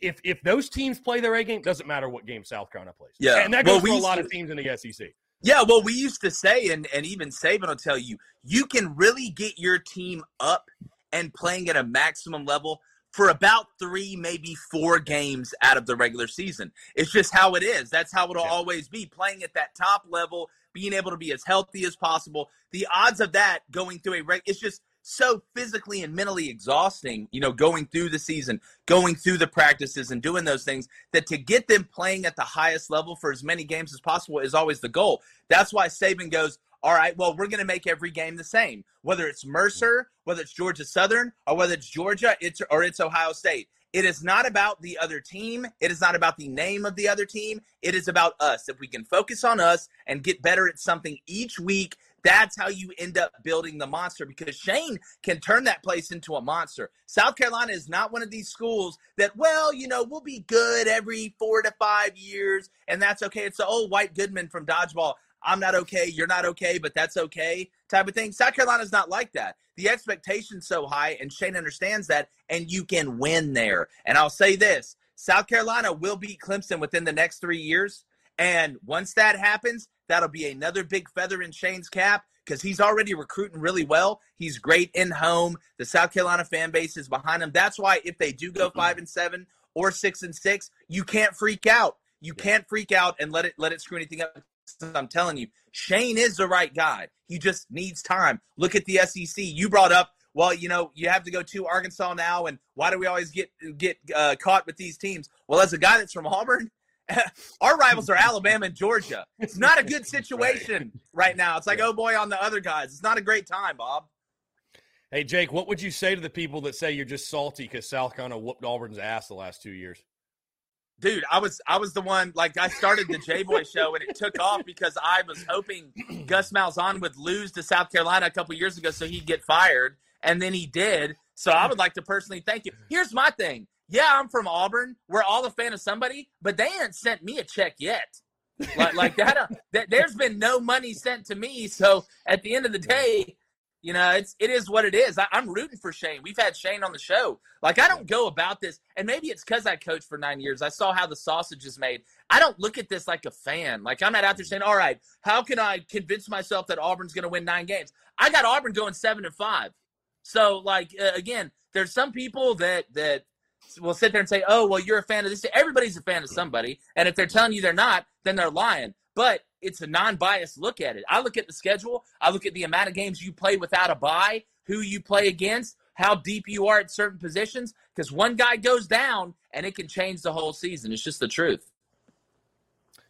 If if those teams play their A game, doesn't matter what game South Carolina plays. Yeah, and that goes well, for a lot to, of teams in the SEC. Yeah, well, we used to say, and and even Saban will tell you, you can really get your team up and playing at a maximum level for about three, maybe four games out of the regular season. It's just how it is. That's how it'll yeah. always be. Playing at that top level, being able to be as healthy as possible. The odds of that going through a reg, it's just so physically and mentally exhausting, you know, going through the season, going through the practices and doing those things that to get them playing at the highest level for as many games as possible is always the goal. That's why Saban goes, all right, well, we're going to make every game the same, whether it's Mercer, whether it's Georgia Southern, or whether it's Georgia, it's or it's Ohio State. It is not about the other team. It is not about the name of the other team. It is about us. If we can focus on us and get better at something each week, That's how you end up building the monster because Shane can turn that place into a monster. South Carolina is not one of these schools that, well, you know, we'll be good every four to five years, and that's okay. It's the old White Goodman from Dodgeball. I'm not okay, you're not okay, but that's okay type of thing. South Carolina's not like that. The expectation's so high, and Shane understands that, and you can win there. And I'll say this South Carolina will beat Clemson within the next three years. And once that happens, that'll be another big feather in Shane's cap because he's already recruiting really well. He's great in home. The South Carolina fan base is behind him. That's why if they do go five and seven or six and six, you can't freak out. You can't freak out and let it let it screw anything up. I'm telling you, Shane is the right guy. He just needs time. Look at the SEC. You brought up, well, you know, you have to go to Arkansas now, and why do we always get get uh, caught with these teams? Well, as a guy that's from Auburn, (laughs) our rivals are Alabama and Georgia. It's not a good (laughs) situation right. right now. It's like, oh boy, on the other guys. It's not a great time, Bob. Hey, Jake, what would you say to the people that say you're just salty because South Carolina whooped Auburn's ass the last two years? Dude, I was I was the one like I started the J Boy show and it took off because I was hoping (clears throat) Gus Malzahn would lose to South Carolina a couple years ago so he'd get fired, and then he did. So I would like to personally thank you. Here's my thing. Yeah, I'm from Auburn. We're all a fan of somebody, but they ain't sent me a check yet. like, like that, uh, that, there's been no money sent to me. So at the end of the (laughs) day, you know, it's it is what it is. I, am rooting for Shane. We've had Shane on the show. Like I don't go about this, and maybe it's because I coached for nine years. I saw how the sausage is made. I don't look at this like a fan. Like I'm not out there saying, "All right, how can I convince myself that Auburn's going to win nine games?" I got Auburn going seven and five. So, like uh, again, there's some people that that will sit there and say, "Oh, well, you're a fan of this." Everybody's a fan of somebody, and if they're telling you they're not, then they're lying. But it's a non-biased look at it. I look at the schedule. I look at the amount of games you play without a bye, who you play against, how deep you are at certain positions. Because one guy goes down, and it can change the whole season. It's just the truth.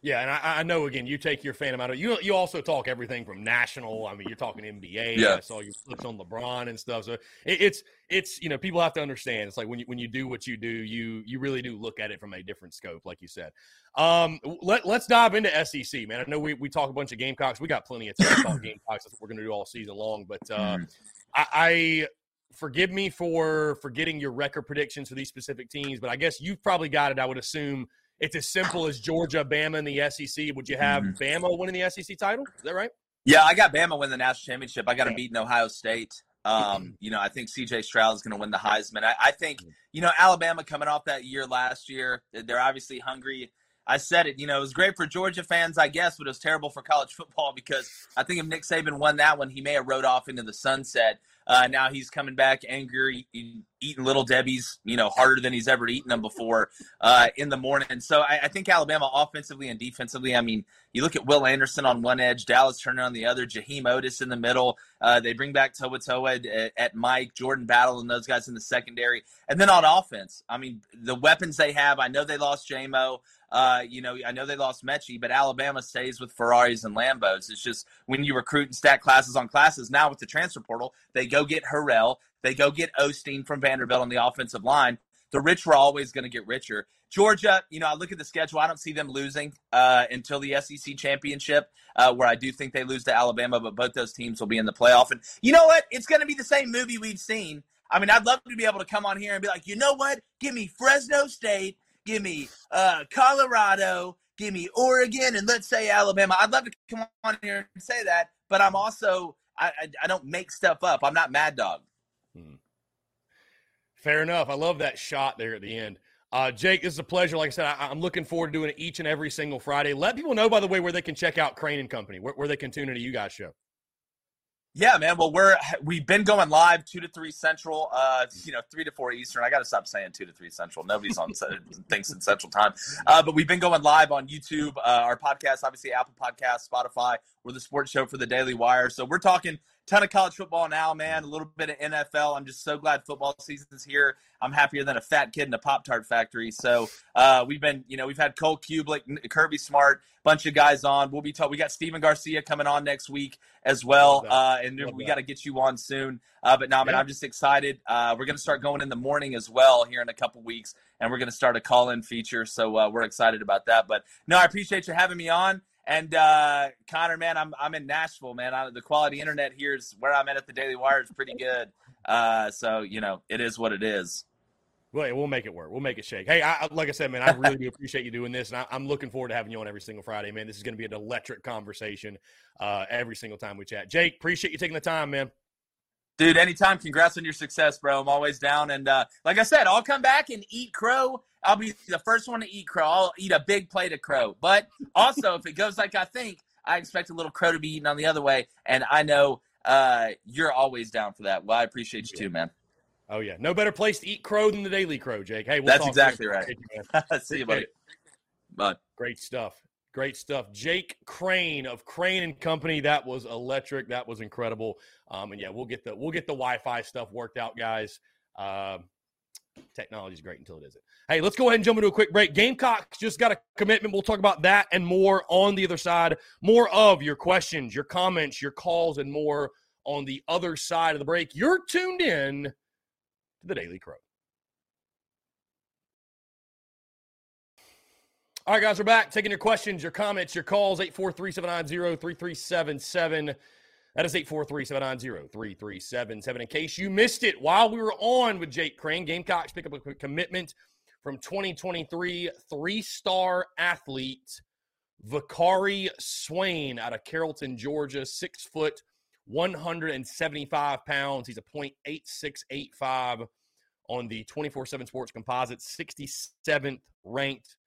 Yeah, and I, I, know again, you take your fan out of you. You also talk everything from national. I mean, you're talking NBA. Yeah. I saw your flips on LeBron and stuff. So it, it's it's you know people have to understand. It's like when you when you do what you do, you you really do look at it from a different scope, like you said. Um, let let's dive into SEC, man. I know we we talk a bunch of Gamecocks. We got plenty of time to talk (clears throat) Gamecocks. That's what we're going to do all season long. But uh, mm. I, I forgive me for forgetting your record predictions for these specific teams, but I guess you've probably got it. I would assume it's as simple as Georgia, Bama, and the SEC. Would you have mm-hmm. Bama winning the SEC title? Is that right? Yeah, I got Bama winning the national championship. I got them beating Ohio State. Um, (clears throat) you know, I think CJ Stroud is going to win the Heisman. I, I, think, mm. you know, Alabama coming off that year last year, they're obviously hungry. I said it, you know, it was great for Georgia fans, I guess, but it was terrible for college football because I think if Nick Saban won that one, he may have rode off into the sunset. Uh, now he's coming back angry, eating little Debbie's, you know, harder than he's ever eaten them before uh, in the morning. So I, I, think Alabama offensively and defensively. I mean, you look at Will Anderson on one edge, Dallas Turner on the other, Jaheim Oatis in the middle. Uh, they bring back To'oTo'o at, at Mike, Jordan Battle, and those guys in the secondary. And then on offense, I mean, the weapons they have. I know they lost JMO. Uh, you know, I know they lost Metchie, but Alabama stays with Ferraris and Lambos. It's just when you recruit and stack classes on classes. Now with the transfer portal, they go get Harrell, they go get Osteen from Vanderbilt on the offensive line. The rich were always going to get richer. Georgia, you know, I look at the schedule. I don't see them losing uh, until the SEC championship, uh, where I do think they lose to Alabama, but both those teams will be in the playoff. And you know what? It's going to be the same movie we've seen. I mean, I'd love to be able to come on here and be like, you know what? Give me Fresno State give me uh, Colorado, give me Oregon, and let's say Alabama. I'd love to come on here and say that, but I'm also I, I, I don't make stuff up. I'm not Mad Dog. Hmm. Fair enough. I love that shot there at the end. Uh, Jake, this is a pleasure. Like I said, I, am looking forward to doing it each and every single Friday. Let people know, by the way, where they can check out Crain and Company, where, where they can tune into you guys' show. Yeah, man. Well, we're we've been going live two to three central, uh, you know, three to four eastern. I got to stop saying two to three central. Nobody's on things in central time, uh, but we've been going live on YouTube. Uh, our podcast, obviously, Apple Podcast, Spotify. We're the sports show for the Daily Wire, so we're talking ton of college football now, man. A little bit of NFL. I'm just so glad football season's here. I'm happier than a fat kid in a Pop Tart factory. So uh, we've been, you know, we've had Cole Cubelic, Kirby Smart, bunch of guys on. We'll be talking. We got Stephen Garcia coming on next week as well, uh, and Love we got to get you on soon. Uh, but now, man, I'm just excited. Uh, we're gonna start going in the morning as well here in a couple weeks, and we're gonna start a call-in feature. So uh, we're excited about that. But no, I appreciate you having me on. And uh, Connor, man, I'm I'm in Nashville, man. I, the quality internet here is where I'm at at the Daily Wire is pretty good. Uh, so you know, it is what it is. Well, we'll make it work. We'll make it shake. Hey, I, like I said, man, I really do appreciate you doing this, and I, am looking forward to having you on every single Friday, man. This is going to be an electric conversation uh, every single time we chat. Jake, appreciate you taking the time, man. Dude, anytime. Congrats on your success, bro. I'm always down. And uh, like I said, I'll come back and eat crow. I'll be the first one to eat crow. I'll eat a big plate of crow. But also, if it goes like I think, I expect a little crow to be eaten on the other way. And I know uh, you're always down for that. Well, I appreciate you too, man. Oh yeah, no better place to eat crow than the Daily Crow, Jake. Hey, we'll that's exactly right. You, (laughs) See you, buddy. Bye. Great stuff. Great stuff. Jake Crain of Crain and Company. That was electric. That was incredible. Um, and yeah, we'll get the we'll get the Wi-Fi stuff worked out, guys. Uh, technology is great until it isn't. Hey, let's go ahead and jump into a quick break. Gamecocks just got a commitment. We'll talk about that and more on the other side. More of your questions, your comments, your calls, and more on the other side of the break. You're tuned in to the Daily Crow. All right, guys, we're back. Taking your questions, your comments, your calls, 843-790-3377. That is 843-790-3377. In case you missed it while we were on with Jake Crain, Gamecocks pick up a commitment from 2023 three-star athlete Vicari Swain out of Carrollton, Georgia, six foot, 175 pounds. He's a .8685 on the 24-7 Sports Composite, 67th ranked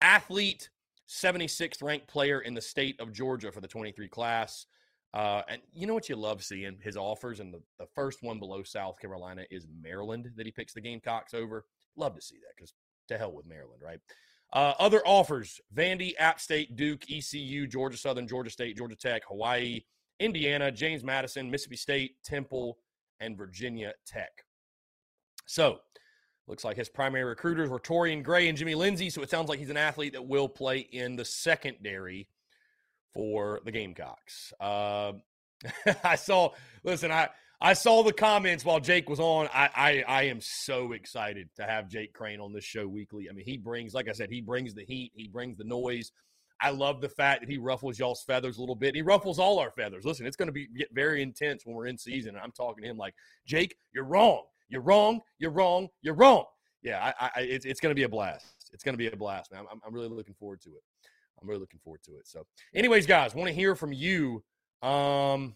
athlete, 76th ranked player in the state of Georgia for the 23 class. Uh, and you know what you love seeing his offers, and the, the first one below South Carolina is Maryland that he picks the Gamecocks over. Love to see that because to hell with Maryland, right? Uh, other offers Vandy, App State, Duke, ECU, Georgia Southern, Georgia State, Georgia Tech, Hawaii, Indiana, James Madison, Mississippi State, Temple, and Virginia Tech. So Looks like his primary recruiters were Torrian Gray and Jimmy Lindsey, so it sounds like he's an athlete that will play in the secondary for the Gamecocks. Uh, (laughs) I saw, listen, I I saw the comments while Jake was on. I, I I am so excited to have Jake Crain on this show weekly. I mean, he brings, like I said, he brings the heat, he brings the noise. I love the fact that he ruffles y'all's feathers a little bit. He ruffles all our feathers. Listen, it's going to be get very intense when we're in season. And I'm talking to him like, Jake, you're wrong. You're wrong. You're wrong. You're wrong. Yeah, I, I, it's, it's going to be a blast. It's going to be a blast, man. I'm, I'm really looking forward to it. I'm really looking forward to it. So, anyways, guys, want to hear from you. Um,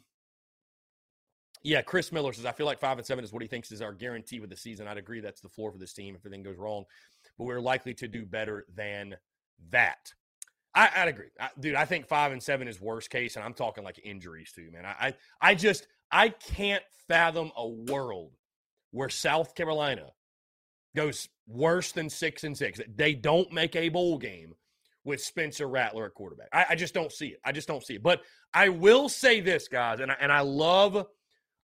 yeah, Chris Miller says, I feel like five and seven is what he thinks is our guarantee with the season. I'd agree that's the floor for this team if everything goes wrong, but we're likely to do better than that. I, would agree, I, dude. I think five and seven is worst case, and I'm talking like injuries too, man. I, I, I just I can't fathom a world where South Carolina goes worse than six and six. They don't make a bowl game with Spencer Rattler at quarterback. I, I, just don't see it. I just don't see it. But I will say this, guys, and I, and I love,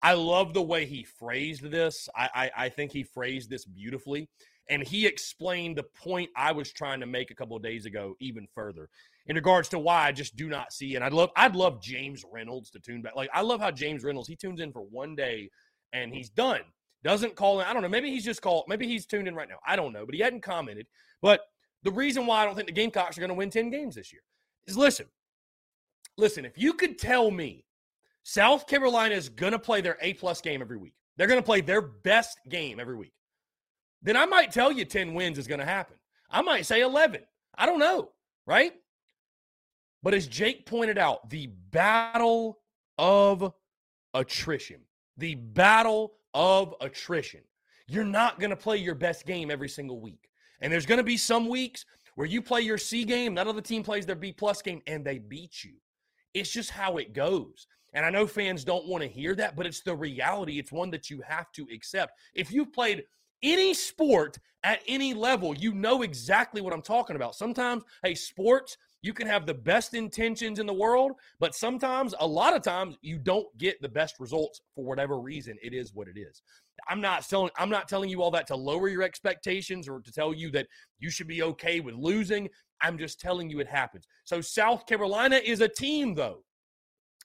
I love the way he phrased this. I, I, I think he phrased this beautifully, and he explained the point I was trying to make a couple of days ago even further in regards to why I just do not see. And I'd love, I'd love James Reynolds to tune back. Like I love how James Reynolds he tunes in for one day and he's done doesn't call in. I don't know. Maybe he's just called. Maybe he's tuned in right now. I don't know. But he hadn't commented. But the reason why I don't think the Gamecocks are going to win 10 games this year is listen, listen, if you could tell me South Carolina is going to play their A plus game every week, they're going to play their best game every week, then I might tell you 10 wins is going to happen. I might say 11. I don't know. Right. But as Jake pointed out, the battle of attrition, the battle of attrition. You're not going to play your best game every single week. And there's going to be some weeks where you play your C game, that other team plays their B plus game, and they beat you. It's just how it goes. And I know fans don't want to hear that, but it's the reality. It's one that you have to accept. If you've played any sport at any level, you know exactly what I'm talking about. Sometimes, hey, sports, you can have the best intentions in the world, but sometimes, a lot of times, you don't get the best results for whatever reason. It is what it is. I'm not telling I'm not telling you all that to lower your expectations or to tell you that you should be okay with losing. I'm just telling you it happens. So South Carolina is a team though.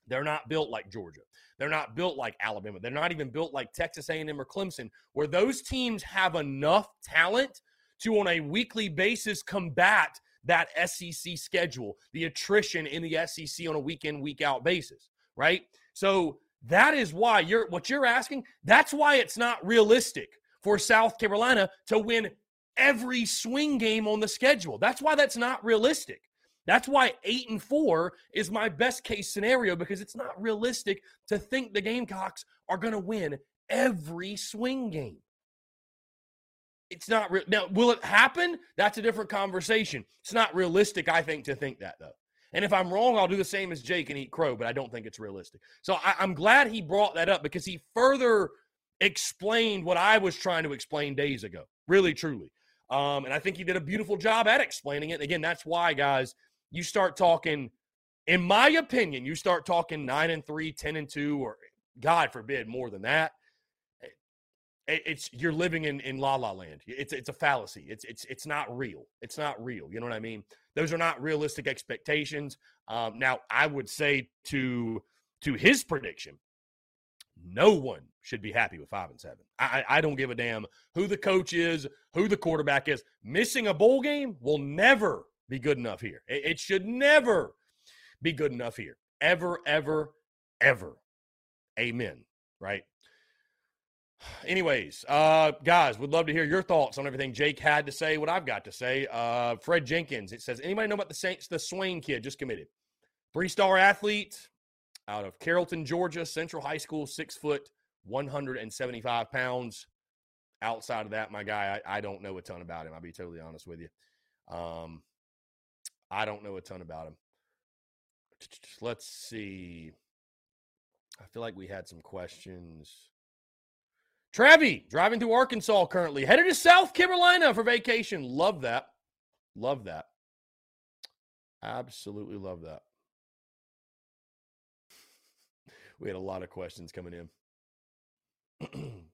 They're not built like Georgia. They're not built like Alabama. They're not even built like Texas A&M or Clemson where those teams have enough talent to on a weekly basis combat that SEC schedule, the attrition in the SEC on a week in, week out basis, right? So that is why you're what you're asking. That's why it's not realistic for South Carolina to win every swing game on the schedule. That's why that's not realistic. That's why eight and four is my best case scenario because it's not realistic to think the Gamecocks are going to win every swing game. It's not real. Now, will it happen? That's a different conversation. It's not realistic, I think, to think that, though. And if I'm wrong, I'll do the same as Jake and eat crow, but I don't think it's realistic. So I, am glad he brought that up because he further explained what I was trying to explain days ago. Really, truly. Um, and I think he did a beautiful job at explaining it. And again, that's why, guys, you start talking, in my opinion, you start talking nine and three, 10 and two, or God forbid, more than that it's you're living in in la la land. It's it's a fallacy. It's it's it's not real. It's not real. You know what i mean? Those are not realistic expectations. Um, now i would say to to his prediction no one should be happy with five and seven. I i don't give a damn who the coach is who the quarterback is. Missing a bowl game will never be good enough here. It, it should never be good enough here. Ever ever ever. Amen right Anyways, uh, guys, would love to hear your thoughts on everything Jake had to say, what I've got to say. Uh, Fred Jenkins, it says, anybody know about the Saints, the Swain kid just committed? Three star athlete out of Carrollton, Georgia, Central High School, six foot, 175 pounds. Outside of that, my guy, I, I don't know a ton about him. I'll be totally honest with you. Um, I don't know a ton about him. Let's see. I feel like we had some questions. Travi driving through Arkansas currently, headed to South Carolina for vacation. Love that. Love that. Absolutely love that. We had a lot of questions coming in. (clears throat)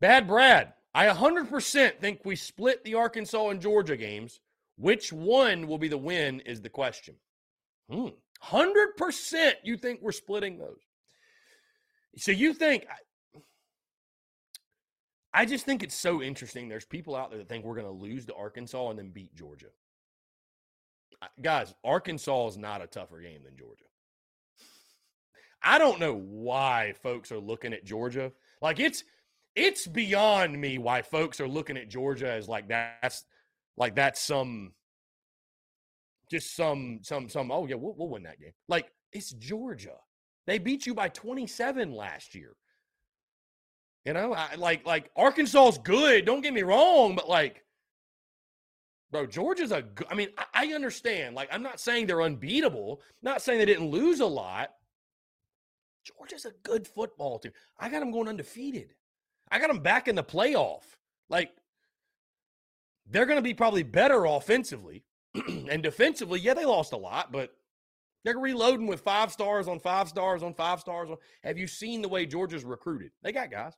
Bad Brad, I 100% think we split the Arkansas and Georgia games. Which one will be the win is the question. Hmm. 100% you think we're splitting those. So you think I just think it's so interesting. There's people out there that think we're going to lose to Arkansas and then beat Georgia. Guys, Arkansas is not a tougher game than Georgia. I don't know why folks are looking at Georgia. Like it's it's beyond me why folks are looking at Georgia as like that's like that's some just some some some oh yeah we'll, we'll win that game. Like it's Georgia. They beat you by 27 last year. You know, I, like like Arkansas's good. Don't get me wrong, but like, bro, Georgia's a good. I mean, I, I understand. Like, I'm not saying they're unbeatable. Not saying they didn't lose a lot. Georgia's a good football team. I got them going undefeated. I got them back in the playoff. Like, they're going to be probably better offensively (clears throat) and defensively. Yeah, they lost a lot, but they're reloading with five stars on five stars on five stars. On, have you seen the way Georgia's recruited? They got guys.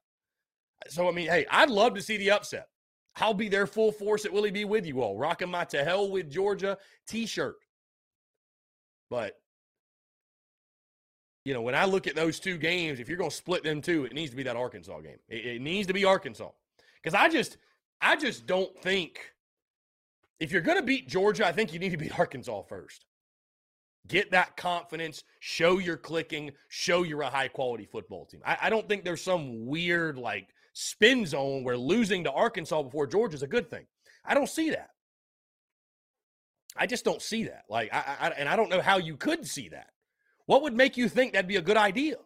So, I mean, hey, I'd love to see the upset. I'll be there full force at Willie B with you all, rocking my to hell with Georgia t shirt. But, you know, when I look at those two games, if you're going to split them two, it needs to be that Arkansas game. It, it needs to be Arkansas. Because I just, I just don't think if you're going to beat Georgia, I think you need to beat Arkansas first. Get that confidence, show you're clicking, show you're a high quality football team. I, I, don't think there's some weird like spin zone where losing to Arkansas before Georgia is a good thing. I don't see that. I just don't see that. Like, I, I and I don't know how you could see that. What would make you think that'd be a good idea?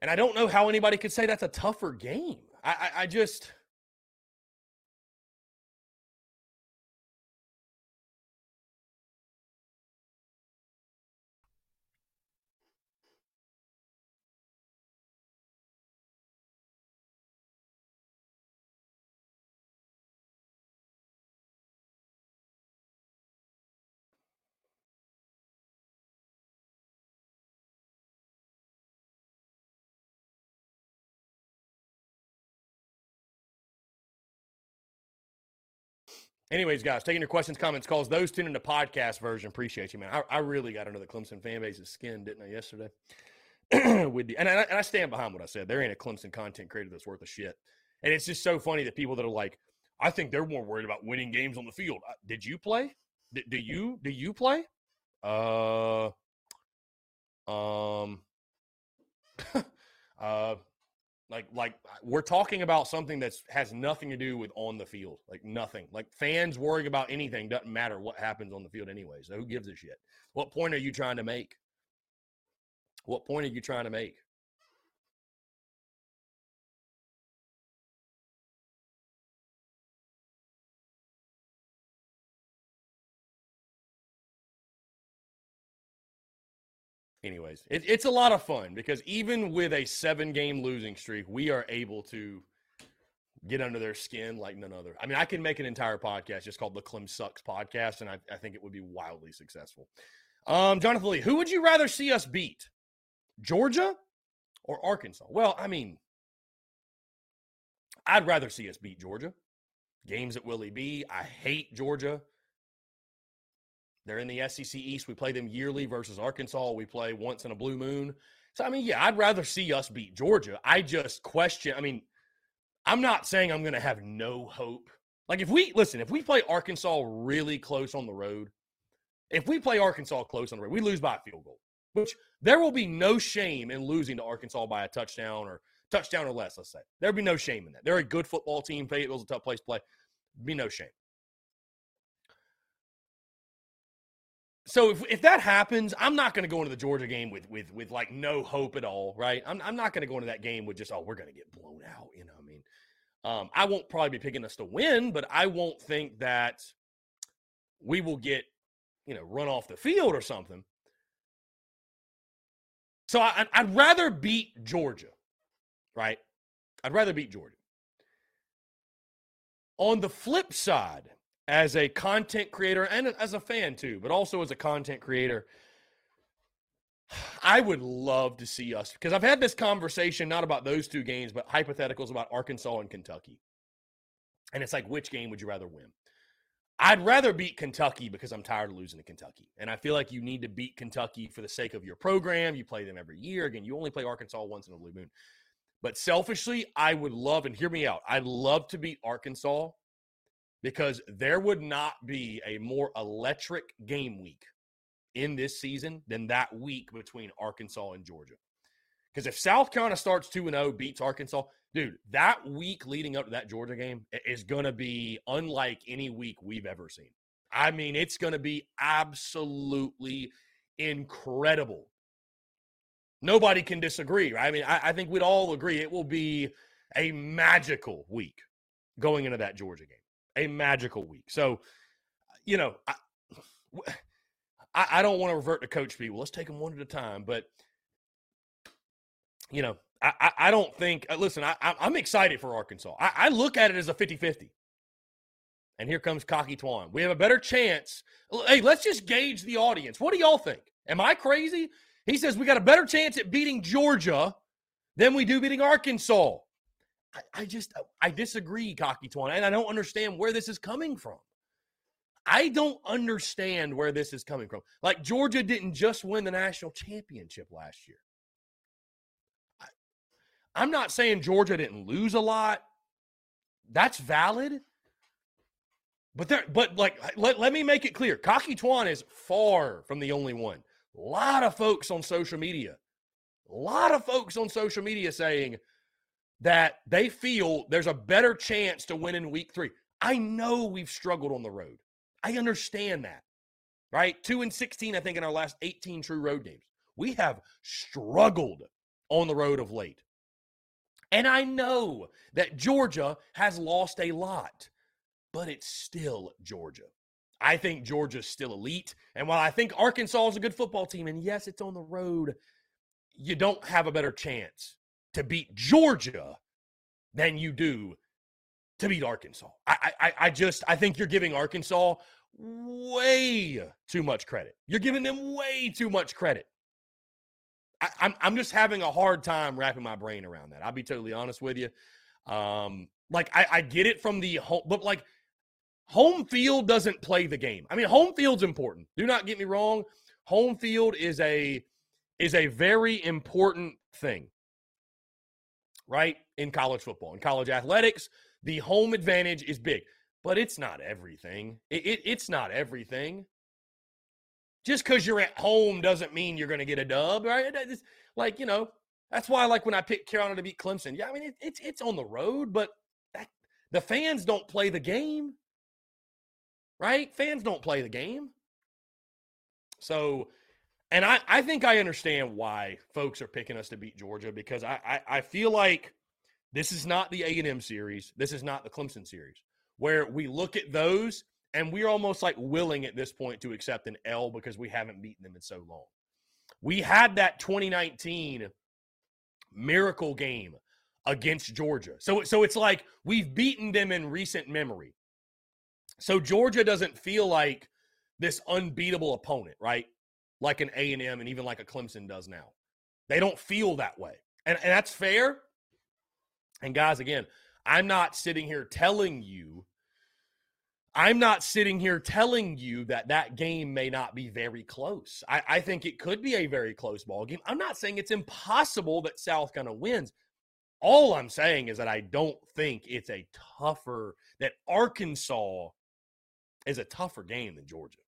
And I don't know how anybody could say that's a tougher game. I, I, I just Anyways, guys, taking your questions, comments, calls. Those tuning the podcast version, appreciate you, man. I, I really got under the Clemson fan base's skin, didn't I, yesterday? (clears throat) with the and I, and I stand behind what I said. There ain't a Clemson content creator that's worth a shit. And it's just so funny that people that are like, I think they're more worried about winning games on the field. Did you play? D- do you do you play? Uh, um, (laughs) uh, like like we're talking about something that's has nothing to do with on the field, like nothing. Like fans worrying about anything doesn't matter what happens on the field anyway. So who gives a shit? What point are you trying to make? What point are you trying to make? Anyways, it, it's a lot of fun because even with a seven game losing streak, we are able to get under their skin like none other. I mean, I can make an entire podcast just called the Clem Sucks podcast, and I, I think it would be wildly successful. Um, Jonathan Lee, who would you rather see us beat, Georgia or Arkansas? Well, I mean, I'd rather see us beat Georgia. Games at Willie B. I hate Georgia. They're in the SEC East. We play them yearly mm-hmm. versus Arkansas. We play once in a blue moon. So, I mean, yeah, I'd rather see us beat Georgia. I just question. I mean, I'm not saying I'm going to have no hope. Like, if we listen, if we play Arkansas really close on the road, if we play Arkansas close on the road, we lose by a field goal, which there will be no shame in losing to Arkansas by a touchdown or touchdown or less, let's say. There'd be no shame in that. They're a good football team. Fayetteville's a tough place to play. Be no shame. So if, if that happens, I'm not going to go into the Georgia game with with with like no hope at all, right? I'm I'm not going to go into that game with just oh we're going to get blown out, you know. I mean, um, I won't probably be picking us to win, but I won't think that we will get you know run off the field or something. So I, I'd rather beat Georgia, right? I'd rather beat Georgia. On the flip side, as a content creator and as a fan too, but also as a content creator. I would love to see us because I've had this conversation not about those two games, but hypotheticals about Arkansas and Kentucky. And it's like, which game would you rather win? I'd rather beat Kentucky because I'm tired of losing to Kentucky. And I feel like you need to beat Kentucky for the sake of your program. You play them every year. Again, you only play Arkansas once in a blue moon. But selfishly, I would love, and hear me out, I'd love to beat Arkansas because there would not be a more electric game week in this season than that week between Arkansas and Georgia. Because if South Carolina starts 2 0, beats Arkansas, dude, that week leading up to that Georgia game is going to be unlike any week we've ever seen. I mean, it's going to be absolutely incredible. Nobody can disagree. Right? I mean, I, I think we'd all agree it will be a magical week going into that Georgia game a magical week. So, you know, I, I don't want to revert to coach people. Let's take them one at a time. But, you know, I, I don't think, uh, listen, I, I'm excited for Arkansas. I, I look at it as a 50 50. And here comes Cocky Twan. We have a better chance. Hey, let's just gauge the audience. What do y'all think? Am I crazy? He says we got a better chance at beating Georgia than we do beating Arkansas. I, I just uh, I disagree, Cocky Twan, and I don't understand where this is coming from. I don't understand where this is coming from. Like Georgia didn't just win the national championship last year. I, I'm not saying Georgia didn't lose a lot. That's valid. But there, but like let, let me make it clear. Cocky Twan is far from the only one. A lot of folks on social media, a lot of folks on social media saying, that they feel there's a better chance to win in week three. I know we've struggled on the road. I understand that, right? Two and 16, I think, in our last 18 true road games. We have struggled on the road of late. And I know that Georgia has lost a lot, but it's still Georgia. I think Georgia's still elite. And while I think Arkansas is a good football team, and yes, it's on the road, you don't have a better chance to beat Georgia than you do to beat Arkansas. I, I, I just I think you're giving Arkansas way too much credit. You're giving them way too much credit. I, am I'm, I'm just having a hard time wrapping my brain around that. I'll be totally honest with you. Um, like I, I get it from the home, but like home field doesn't play the game. I mean, home field's important. Do not get me wrong. Home field is a is a very important thing, right? In college football, in college athletics, the home advantage is big, but it's not everything. It, it, it's not everything. Just because you're at home doesn't mean you're going to get a dub, right? It's like, you know, that's why, like, when I picked Carolina to beat Clemson, yeah, I mean, it, it's, it's on the road, but that, the fans don't play the game, right? Fans don't play the game. So, and I, I think I understand why folks are picking us to beat Georgia because I, I, I feel like this is not the A&M series. This is not the Clemson series where we look at those and we're almost like willing at this point to accept an L because we haven't beaten them in so long. We had that 2019 miracle game against Georgia. So so it's like we've beaten them in recent memory. So Georgia doesn't feel like this unbeatable opponent, right? Like an A&M and even like a Clemson does now. They don't feel that way. And, and that's fair. And guys, again, I'm not sitting here telling you I'm not sitting here telling you that that game may not be very close. I, I, think it could be a very close ball game. I'm not saying it's impossible that South Carolina wins. All I'm saying is that I don't think it's a tougher that Arkansas is a tougher game than Georgia.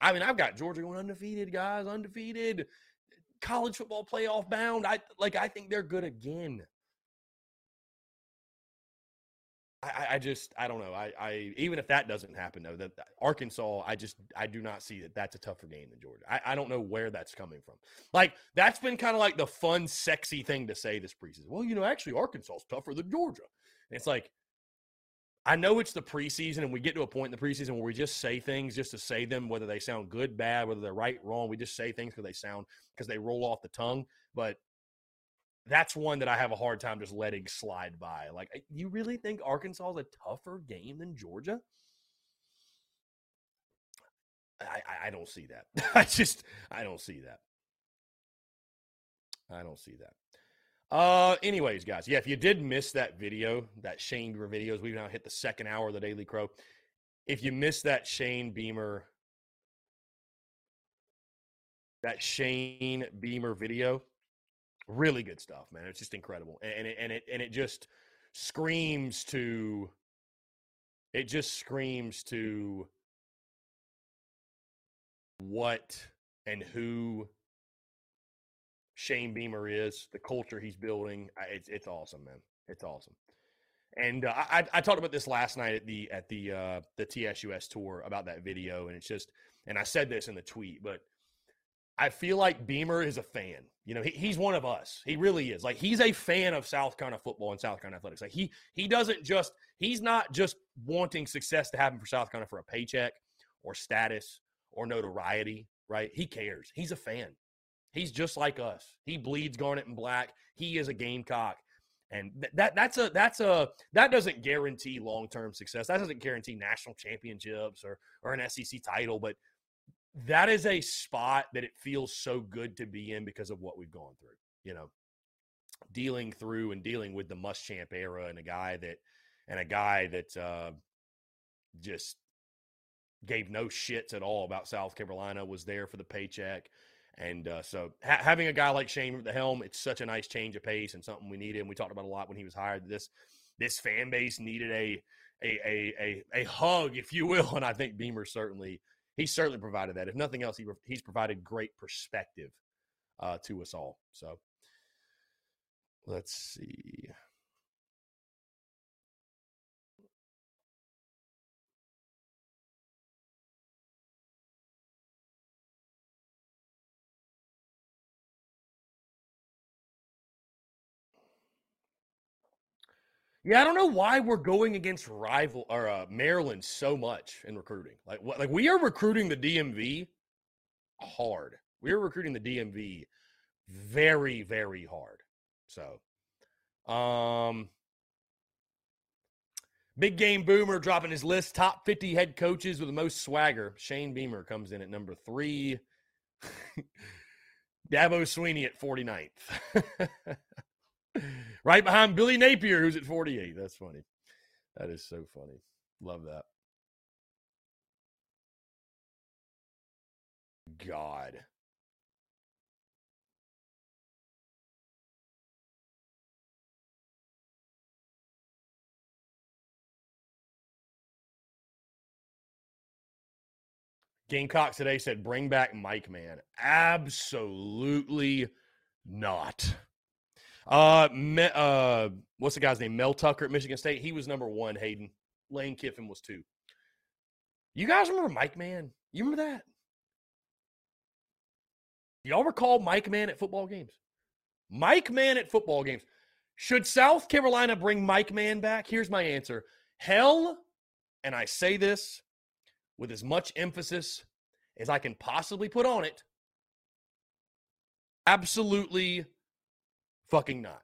I mean, I've got Georgia going undefeated, guys, undefeated, college football playoff bound. I like. I think they're good again. I, I just I don't know. I, I even if that doesn't happen though, that Arkansas, I just I do not see that that's a tougher game than Georgia. I, I don't know where that's coming from. Like that's been kind of like the fun, sexy thing to say this preseason. Well, you know, actually Arkansas is tougher than Georgia. And it's like I know it's the preseason, and we get to a point in the preseason where we just say things just to say them, whether they sound good, bad, whether they're right, wrong. We just say things because they sound because they roll off the tongue. But that's one that I have a hard time just letting slide by. Like, you really think Arkansas is a tougher game than Georgia? I, I, I don't see that. (laughs) I just I don't see that. I don't see that. Uh, anyways, guys, yeah, if you did miss that video, that Shane Beamer videos, we've now hit the second hour of the Daily Crow. If you missed that Shane Beamer, that Shane Beamer video, really good stuff, man. It's just incredible, and it and it and it just screams to, it just screams to what and who Shane Beamer is, the culture he's building. It's it's awesome, man. It's awesome. And uh, I, I talked about this last night at the at the uh, the TSUS tour about that video, and it's just and I said this in the tweet, but I feel like Beamer is a fan. You know, he, he's one of us. He really is. Like he's a fan of South Carolina football and South Carolina athletics. Like he he doesn't just he's not just wanting success to happen for South Carolina for a paycheck or status or notoriety, right? He cares. He's a fan. He's just like us. He bleeds garnet and black. He is a gamecock. And th- that that's a that's a that doesn't guarantee long term success. That doesn't guarantee national championships or or an SEC title, but that is a spot that it feels so good to be in because of what we've gone through. You know, dealing through and dealing with the Muschamp era and a guy that and a guy that uh, just gave no shits at all about South Carolina was there for the paycheck and uh, so ha- having a guy like Shane at the helm, it's such a nice change of pace and something we needed. And we talked about a lot when he was hired. This this fan base needed a a a a, a hug, if you will. (laughs) And I think Beamer certainly he certainly provided that. If nothing else, he he's provided great perspective uh, to us all. So let's see. Yeah, I don't know why we're going against rival or uh, Maryland so much in recruiting. Like, what, like we are recruiting the DMV hard. We are recruiting the DMV very, very hard. So, um, big game boomer dropping his list top 50 head coaches with the most swagger. Shane Beamer comes in at number three. (laughs) Dabo Swinney at 49th. (laughs) right behind Billy Napier, who's at 48. That's funny. That is so funny. Love that. God. Gamecocks today said, bring back Mike Man. Absolutely not. Uh, me, uh, what's the guy's name? Mel Tucker at Michigan State. He was number one. Hayden Lane Kiffin was two. You guys remember Mike Man? You remember that? Y'all recall Mike Man at football games? Mike Man at football games. Should South Carolina bring Mike Man back? Here's my answer. Hell, and I say this with as much emphasis as I can possibly put on it. Absolutely fucking not.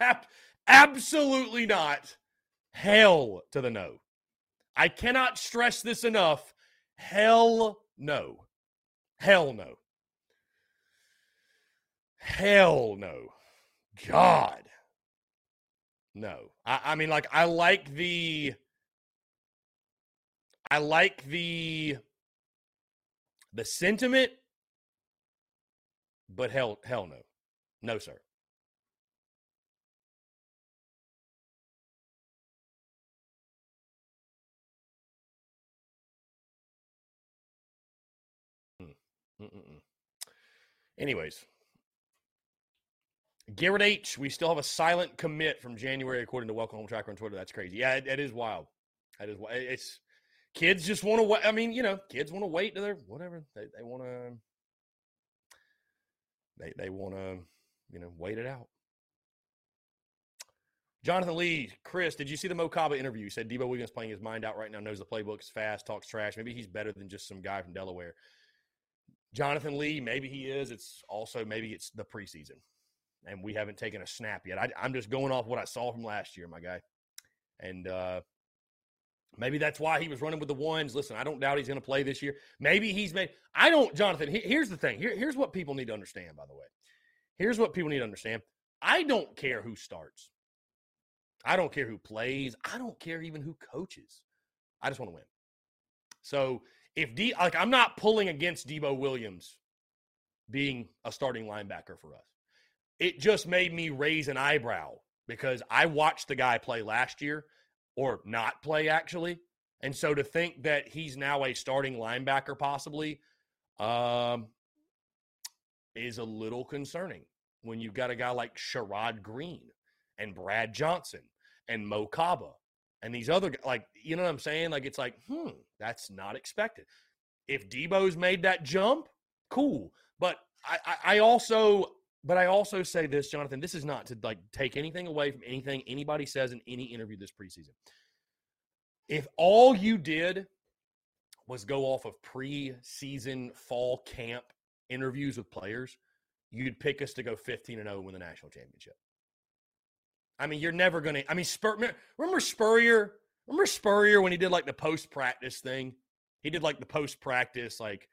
(laughs) Absolutely not. Hell to the no. I cannot stress this enough. Hell no. Hell no. Hell no. God. No. I, I mean, like, I like the I like the the sentiment, but hell, hell no, no sir. Mm, mm-mm. Anyways, Garrett H. We still have a silent commit from January, according to Welcome Home Tracker on Twitter. That's crazy. Yeah, it, it is wild. That is it's kids just want to wait. I mean, you know, kids want to wait to their whatever they, they want to. They they want to, you know, wait it out. Jonathan Lee, Chris, did you see the Mo Kaba interview? He said Debo Williams playing his mind out right now, knows the playbook is fast, talks trash. Maybe he's better than just some guy from Delaware. Jonathan Lee, maybe he is. It's also maybe it's the preseason, and we haven't taken a snap yet. I, am just going off what I saw from last year, my guy, and uh, Maybe that's why he was running with the ones. Listen, I don't doubt he's going to play this year. Maybe he's made. I don't, Jonathan. here's the thing. Here, here's what people need to understand. By the way, here's what people need to understand. I don't care who starts. I don't care who plays. I don't care even who coaches. I just want to win. So if D, like, I'm not pulling against Debo Williams being a starting linebacker for us. It just made me raise an eyebrow because I watched the guy play last year or not play actually. And so to think that he's now a starting linebacker possibly um, is a little concerning when you've got a guy like Sherrod Greene and Brad Johnson and Mo Kaba and these other like you know what I'm saying? Like it's like, hmm, that's not expected. If Debo's made that jump, cool. But I, I, I also but I also say this, Jonathan, this is not to like take anything away from anything anybody says in any interview this preseason. If all you did was go off of preseason fall camp interviews with players, you'd pick us to go 15 and 0 and win the national championship. I mean, you're never going to. I mean, Spur, remember Spurrier? Remember Spurrier when he did like the post practice thing? He did like the post practice, like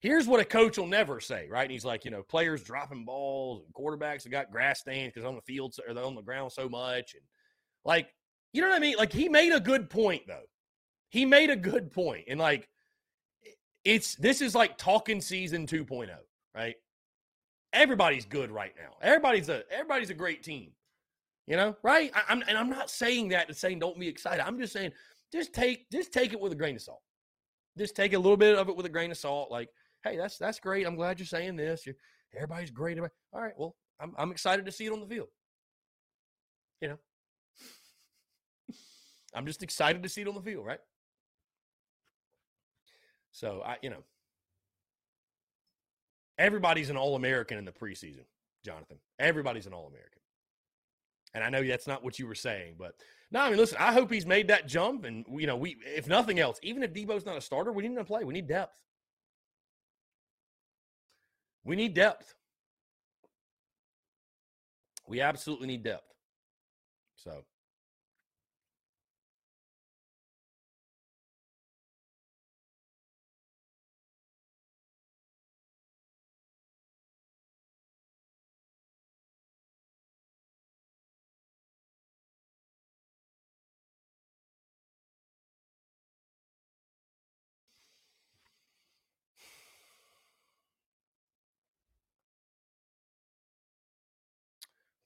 here's what a coach will never say, right? And he's like, you know, players dropping balls and quarterbacks have got grass stains because on the field or they're on the ground so much. And like, you know what I mean? Like he made a good point though. He made a good point. And like it's this is like talking season 2.0, right? Everybody's good right now. Everybody's a everybody's a great team. You know, right? I, am and I'm not saying that to saying don't be excited. I'm just saying just take just take it with a grain of salt. Just take a little bit of it with a grain of salt. Like hey, that's that's great. I'm glad you're saying this. You're, everybody's great. All right, well, I'm I'm excited to see it on the field. You know, I'm just excited to see it on the field, right? So I, you know, everybody's an All American in the preseason, Jonathan. Everybody's an All American. And I know that's not what you were saying, but no, I mean, listen, I hope he's made that jump. And, you know, we, if nothing else, even if Debo's not a starter, we need him to play. We need depth. We need depth. We absolutely need depth. So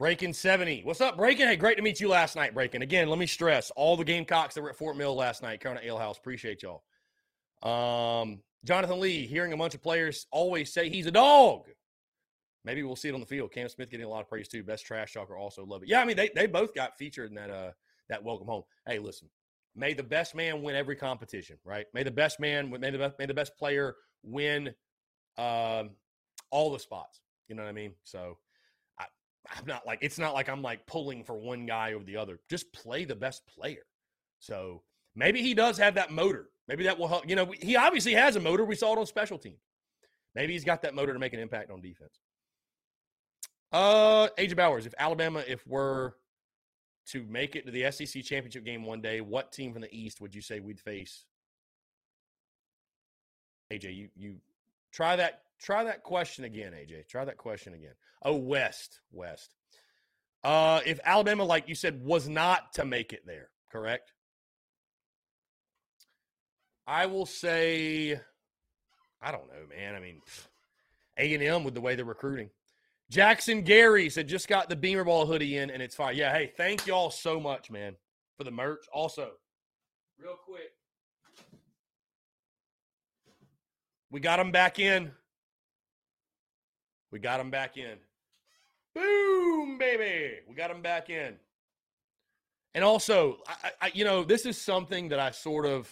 Breaking 70. What's up, Breaking? Hey, great to meet you last night, Breaking. Again, let me stress all the Gamecocks that were at Fort Mill last night, Carolina Ale House. Appreciate y'all. Um, Jonathan Lee, hearing a bunch of players always say he's a dog. Maybe we'll see it on the field. Cam Smith getting a lot of praise too. Best trash talker, also love it. Yeah, I mean they they both got featured in that uh that welcome home. Hey, listen, may the best man win every competition, right? May the best man, may the best, may the best player win um, all the spots. You know what I mean? So I'm not like it's not like I'm like pulling for one guy over the other. Just play the best player. So maybe he does have that motor. Maybe that will help. You know, he obviously has a motor. We saw it on special teams. Maybe he's got that motor to make an impact on defense. Uh, of Bowers. If Alabama, if we're to make it to the SEC championship game one day, what team from the East would you say we'd face? AJ, you you try that try that question again, AJ. Try that question again. Oh, West, West. Uh, if Alabama, like you said, was not to make it there, correct? I will say, I don't know, man. I mean, A and M with the way they're recruiting. Jackson Gary said, just got the Beamer Ball hoodie in and it's fine. Yeah, hey, thank y'all so much, man, for the merch. Also, real quick, we got them back in. We got them back in. Boom, baby. We got them back in. And also, I, I, you know, this is something that I sort of,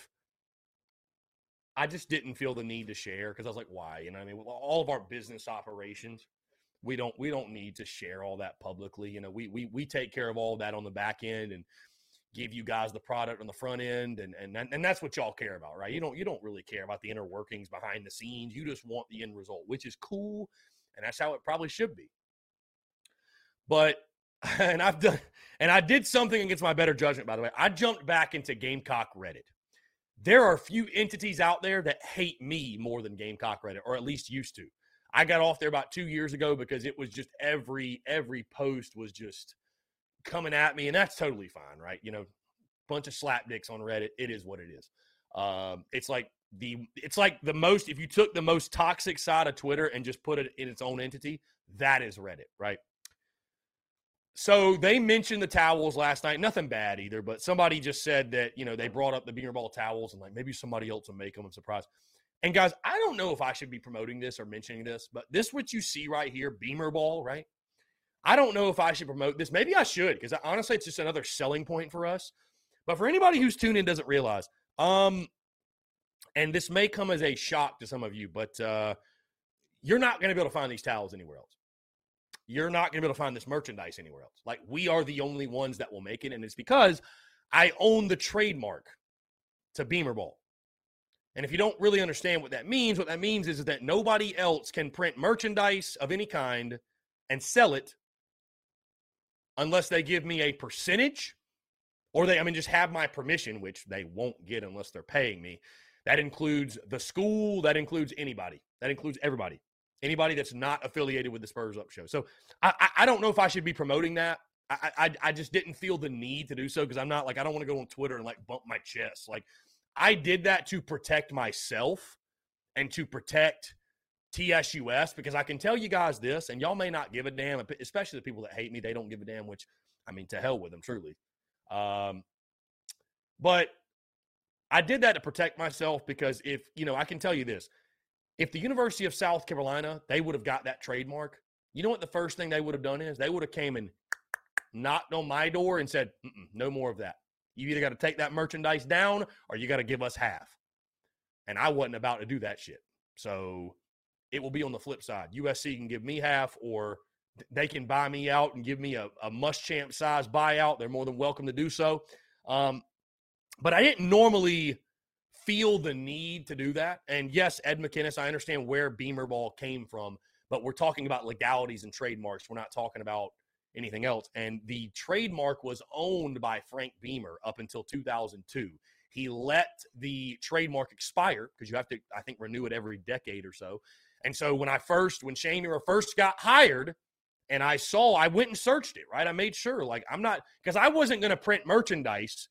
I just didn't feel the need to share because I was like, why? You know, I mean, all of our business operations, we don't we don't need to share all that publicly. You know, we we we take care of all that on the back end and give you guys the product on the front end and and and that's what y'all care about, right? You don't you don't really care about the inner workings behind the scenes. You just want the end result, which is cool, and that's how it probably should be. But (laughs) and I've done and I did something against my better judgment, by the way. I jumped back into Gamecock Reddit. There are few entities out there that hate me more than Gamecock Reddit, or at least used to. I got off there about two years ago because it was just every every post was just coming at me, and that's totally fine, right? You know, bunch of slap dicks on Reddit. It is what it is. Um, it's like the it's like the most if you took the most toxic side of Twitter and just put it in its own entity, that is Reddit, right? So they mentioned the towels last night. Nothing bad either, but somebody just said that you know they brought up the Beamer ball towels and like maybe somebody else will make them. I'm surprised. And guys, I don't know if I should be promoting this or mentioning this, but this what you see right here, Beamer Ball, right? I don't know if I should promote this. Maybe I should because honestly, it's just another selling point for us. But for anybody who's tuned in doesn't realize, um, and this may come as a shock to some of you, but uh, you're not going to be able to find these towels anywhere else. You're not going to be able to find this merchandise anywhere else. Like we are the only ones that will make it, and it's because I own the trademark to Beamer Ball. And if you don't really understand what that means, what that means is that nobody else can print merchandise of any kind and sell it unless they give me a percentage or they, I mean, just have my permission, which they won't get unless they're paying me. That includes the school, that includes anybody, that includes everybody, anybody that's not affiliated with the Spurs Up Show. So I, I, don't know if I should be promoting that. I, I, I just didn't feel the need to do so because I'm not like I don't want to go on Twitter and like bump my chest. Like I did that to protect myself and to protect TSUS because I can tell you guys this, and y'all may not give a damn, especially the people that hate me. They don't give a damn, which I mean, to hell with them, truly. Um, but I did that to protect myself because if, you know, I can tell you this if the University of South Carolina, they would have got that trademark, you know what the first thing they would have done is they would have came and knocked on my door and said, no more of that. You either got to take that merchandise down or you got to give us half. And I wasn't about to do that shit. So it will be on the flip side. USC can give me half or they can buy me out and give me a, a Muschamp size buyout. They're more than welcome to do so. Um, but I didn't normally feel the need to do that. And yes, Ed McKinnis, I understand where Beamer Ball came from, but we're talking about legalities and trademarks. We're not talking about anything else. And the trademark was owned by Frank Beamer up until 2002. He let the trademark expire because you have to, I think, renew it every decade or so. And so when I first, when Shane first got hired, and I saw, I went and searched it, right? I made sure, like, I'm not, because I wasn't going to print merchandise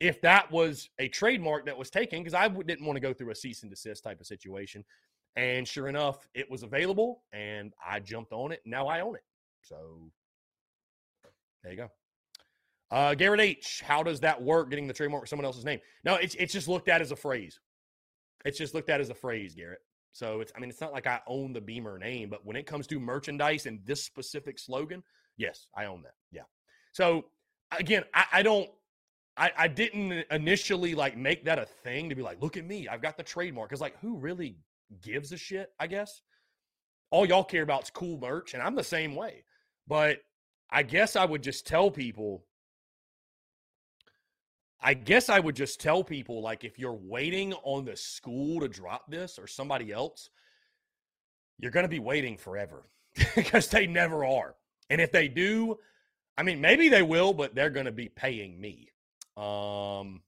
if that was a trademark that was taken, because I didn't want to go through a cease and desist type of situation. And sure enough, it was available and I jumped on it. Now I own it. So there you go. Uh, Garrett H. How does that work? Getting the trademark with someone else's name? No, it's it's just looked at as a phrase. It's just looked at as a phrase, Garrett. So it's I mean it's not like I own the Beamer name, but when it comes to merchandise and this specific slogan, yes, I own that. Yeah. So again, I, I don't I, I didn't initially like make that a thing to be like, look at me, I've got the trademark. Because like, who really gives a shit? I guess all y'all care about is cool merch, and I'm the same way. But I guess I would just tell people. I guess I would just tell people like if you're waiting on the school to drop this or somebody else, you're going to be waiting forever (laughs) because they never are. And if they do, I mean, maybe they will, but they're going to be paying me. Um,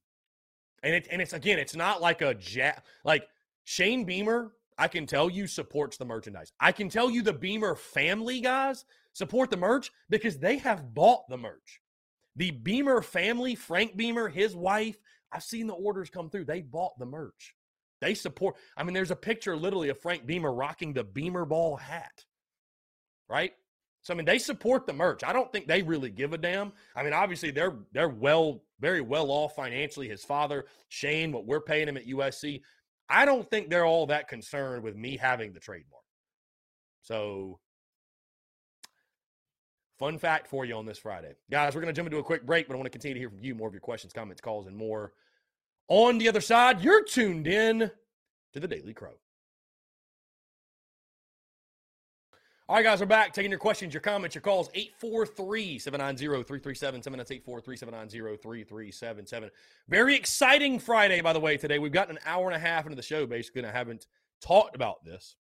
and it and it's again, it's not like a ja- like Shane Beamer. I can tell you supports the merchandise. I can tell you the Beamer family guys support the merch because they have bought the merch. The Beamer family, Frank Beamer, his wife, I've seen the orders come through. They bought the merch. They support. I mean, there's a picture literally of Frank Beamer rocking the Beamer ball hat. Right? So I mean, they support the merch. I don't think they really give a damn. I mean, obviously they're they're well, very well off financially. His father, Shane, what we're paying him at USC. I don't think they're all that concerned with me having the trademark. So, fun fact for you on this Friday, guys. We're going to jump into a quick break, but I want to continue to hear from you more of your questions, comments, calls, and more. On the other side, you're tuned in to the Daily Crow. All right, guys, we're back taking your questions, your comments, your calls. 843 790 3377. That's 843 790 3377. Very exciting Friday, by the way, today. We've gotten an hour and a half into the show, basically, and I haven't talked about this.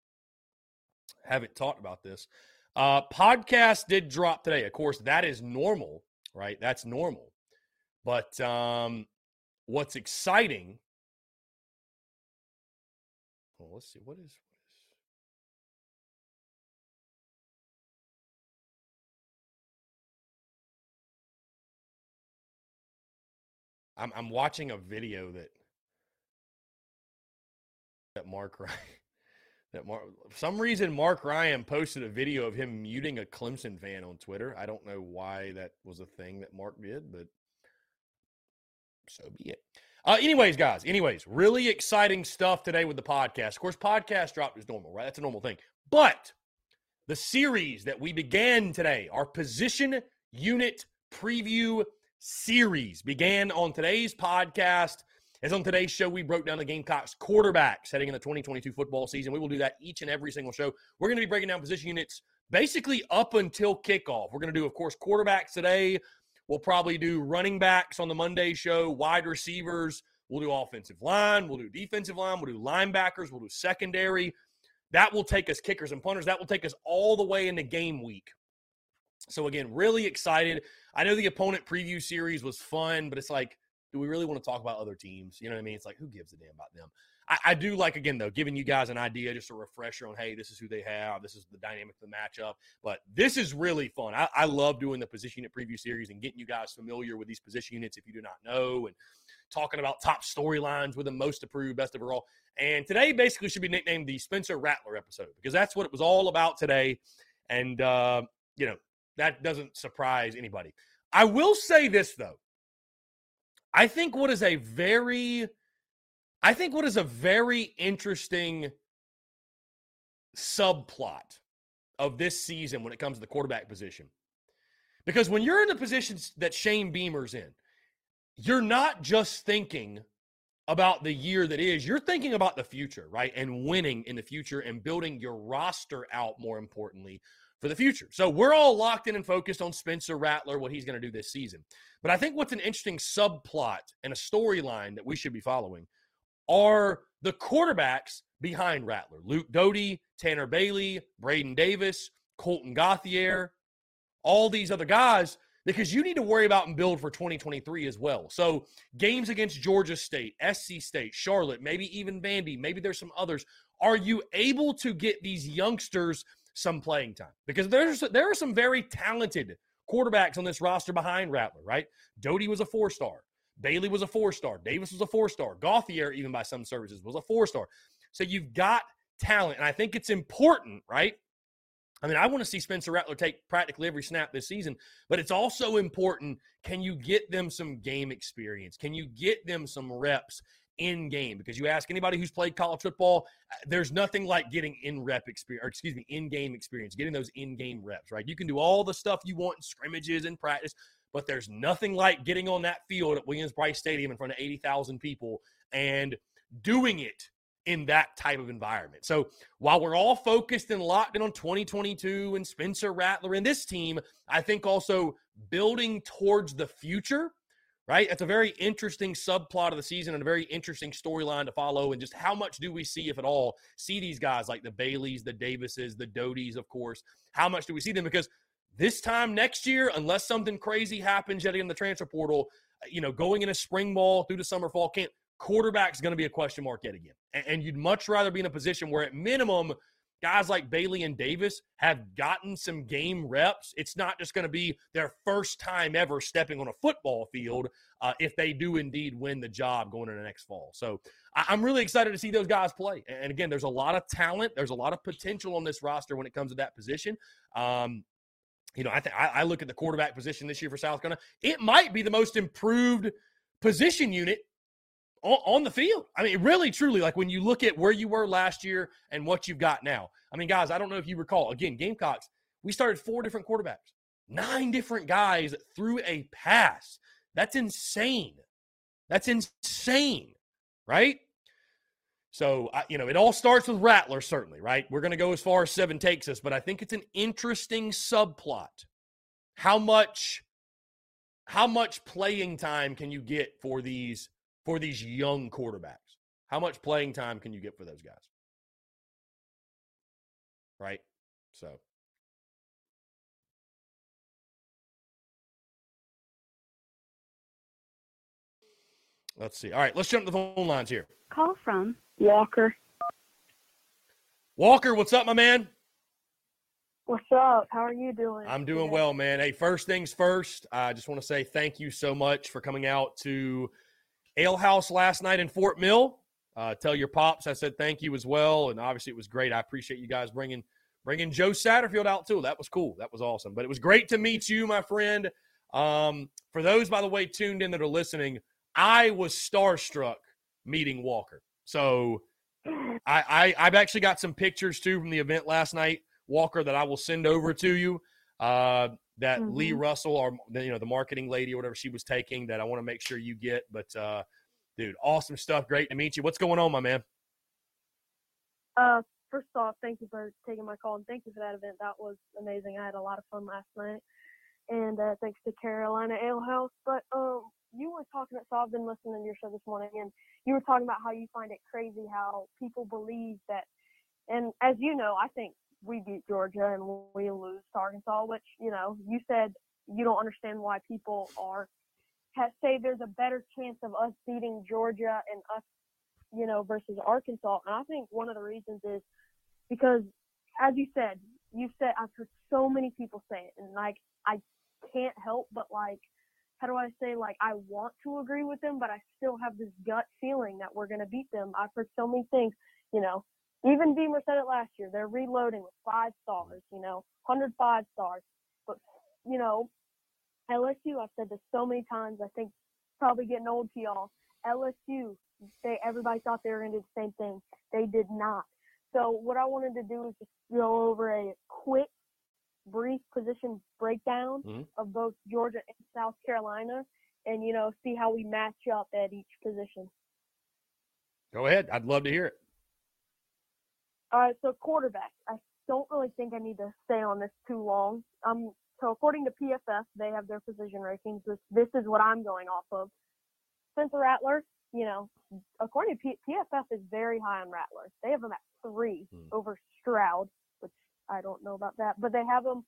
Haven't talked about this. Uh, podcast did drop today. Of course, that is normal, right? That's normal. But um, what's exciting? Well, let's see. What is I'm I'm watching a video that that Mark Ryan (laughs) that Mark some reason Mark Ryan posted a video of him muting a Clemson fan on Twitter. I don't know why that was a thing that Mark did, but so be it. Uh, anyways, guys, anyways, really exciting stuff today with the podcast. Of course, podcast drop is normal, right? That's a normal thing. But the series that we began today, our position unit preview series began on today's podcast. As on today's show, we broke down the Gamecocks quarterbacks heading in the 2022 football season. We will do that each and every single show. We're going to be breaking down position units basically up until kickoff. We're going to do, of course, quarterbacks today. We'll probably do running backs on the Monday show, wide receivers. We'll do offensive line. We'll do defensive line. We'll do linebackers. We'll do secondary. That will take us kickers and punters. That will take us all the way into game week. So, again, really excited. I know the opponent preview series was fun, but it's like, do we really want to talk about other teams? You know what I mean? It's like, who gives a damn about them? I, I, do like, again, though, giving you guys an idea, just a refresher on, hey, this is who they have. This is the dynamic of the matchup. But this is really fun. I, I love doing the position unit preview series and getting you guys familiar with these position units if you do not know and talking about top storylines with the most approved, best overall. And today basically should be nicknamed the Spencer Rattler episode because that's what it was all about today. And, uh, you know, that doesn't surprise anybody. I will say this though. I think what is a very I think what is a very interesting subplot of this season when it comes to the quarterback position. Because when you're in the positions that Shane Beamer's in, you're not just thinking about the year that is, you're thinking about the future, right? And winning in the future and building your roster out, more importantly, for the future. So we're all locked in and focused on Spencer Rattler, what he's going to do this season. But I think what's an interesting subplot and a storyline that we should be following are the quarterbacks behind Rattler Luke Doty, Tanner Bailey, Braden Davis, Colten Gauthier, all these other guys, because you need to worry about and build for 2023 as well. So games against Georgia State, SC State, Charlotte, maybe even Vandy, maybe there's some others. Are you able to get these youngsters – some playing time because there's there are some very talented quarterbacks on this roster behind Rattler, right? Doty was a four star. Bailey was a four star. Davis was a four star. Gauthier, even by some services, was a four star. So you've got talent. And I think it's important, right? I mean, I want to see Spencer Rattler take practically every snap this season, but it's also important can you get them some game experience? Can you get them some reps in game because you ask anybody who's played college football, uh, there's nothing like getting in rep experience, or excuse me, in game experience, getting those in game reps, right? You can do all the stuff you want in scrimmages and practice, but there's nothing like getting on that field at Williams-Brice Stadium in front of 80,000 people and doing it in that type of environment. So while we're all focused and locked in on 2022 and Spencer Rattler and this team, I think also building towards the future, right? It's a very interesting subplot of the season and a very interesting storyline to follow. And just how much do we see, if at all, see these guys like the Baileys, the Davises, the Doties, of course? How much do we see them? Because this time next year, unless something crazy happens yet in the transfer portal, uh, you know, going in a spring ball through the summer fall camp, quarterback's going to be a question mark yet again. And you'd much rather be in a position where, at minimum, guys like Bailey and Davis have gotten some game reps. It's not just going to be their first time ever stepping on a football field uh, if they do indeed win the job going into next fall. So I- I'm really excited to see those guys play. And again, there's a lot of talent, there's a lot of potential on this roster when it comes to that position. Um, you know, I think I look at the quarterback position this year for South Carolina. It might be the most improved position unit on, on the field. I mean, really, truly, like when you look at where you were last year and what you've got now. I mean, guys, I don't know if you recall. Again, Gamecocks, we started four different quarterbacks, nine different guys through a pass. That's insane. That's insane, right? So, you know, it all starts with Rattler, certainly, right? We're going to go as far as seven takes us, but I think it's an interesting subplot. How much, how much playing time can you get for these for these young quarterbacks? How much playing time can you get for those guys? Right? So. Let's see. All right, let's jump to the phone lines here. Call from Walker. Walker, what's up, my man? What's up? How are you doing? I'm doing well, man. Hey, first things first, I just want to say thank you so much for coming out to Ale House last night in Fort Mill. Uh, tell your pops I said thank you as well, and obviously it was great. I appreciate you guys bringing bringing Joe Satterfield out too. That was cool. That was awesome. But it was great to meet you, my friend. Um, for those, by the way, tuned in that are listening, I was starstruck meeting Walker. So I, I have actually got some pictures too from the event last night, Walker, that I will send over to you. Uh, that mm-hmm. Lee Russell, or you know, the marketing lady or whatever she was taking, that I want to make sure you get. But uh, dude, awesome stuff. Great to meet you. What's going on, my man? Uh, first off, thank you for taking my call and thank you for that event. That was amazing. I had a lot of fun last night, and uh, thanks to Carolina Ale House. But um, you were talking. So I've been listening to your show this morning, and you were talking about how you find it crazy how people believe that. And as you know, I think we beat Georgia and we lose to Arkansas, which you know you said you don't understand why people are say there's a better chance of us beating Georgia and us, you know, versus Arkansas. And I think one of the reasons is because, as you said, you said I've heard so many people say it, and like I can't help but like, how do I say like I want to agree with them, but I still have this gut feeling that we're gonna beat them. I've heard so many things, you know, even Beamer said it last year. They're reloading with five stars, you know, 105 stars. But, you know, LSU, I've said this so many times, I think probably getting old to y'all. LSU, they everybody thought they were going to do the same thing. They did not. So what I wanted to do is just go over a quick, brief position breakdown mm-hmm. of both Georgia and South Carolina, and you know see how we match up at each position. Go ahead. I'd love to hear it. All right, so quarterback. I don't really think I need to stay on this too long. Um, so according to PFF, they have their position rankings. This, this is what I'm going off of. Spencer Rattler, you know, according to P- PFF, is very high on Rattler. They have him at three hmm. over Stroud, which I don't know about that, but they have him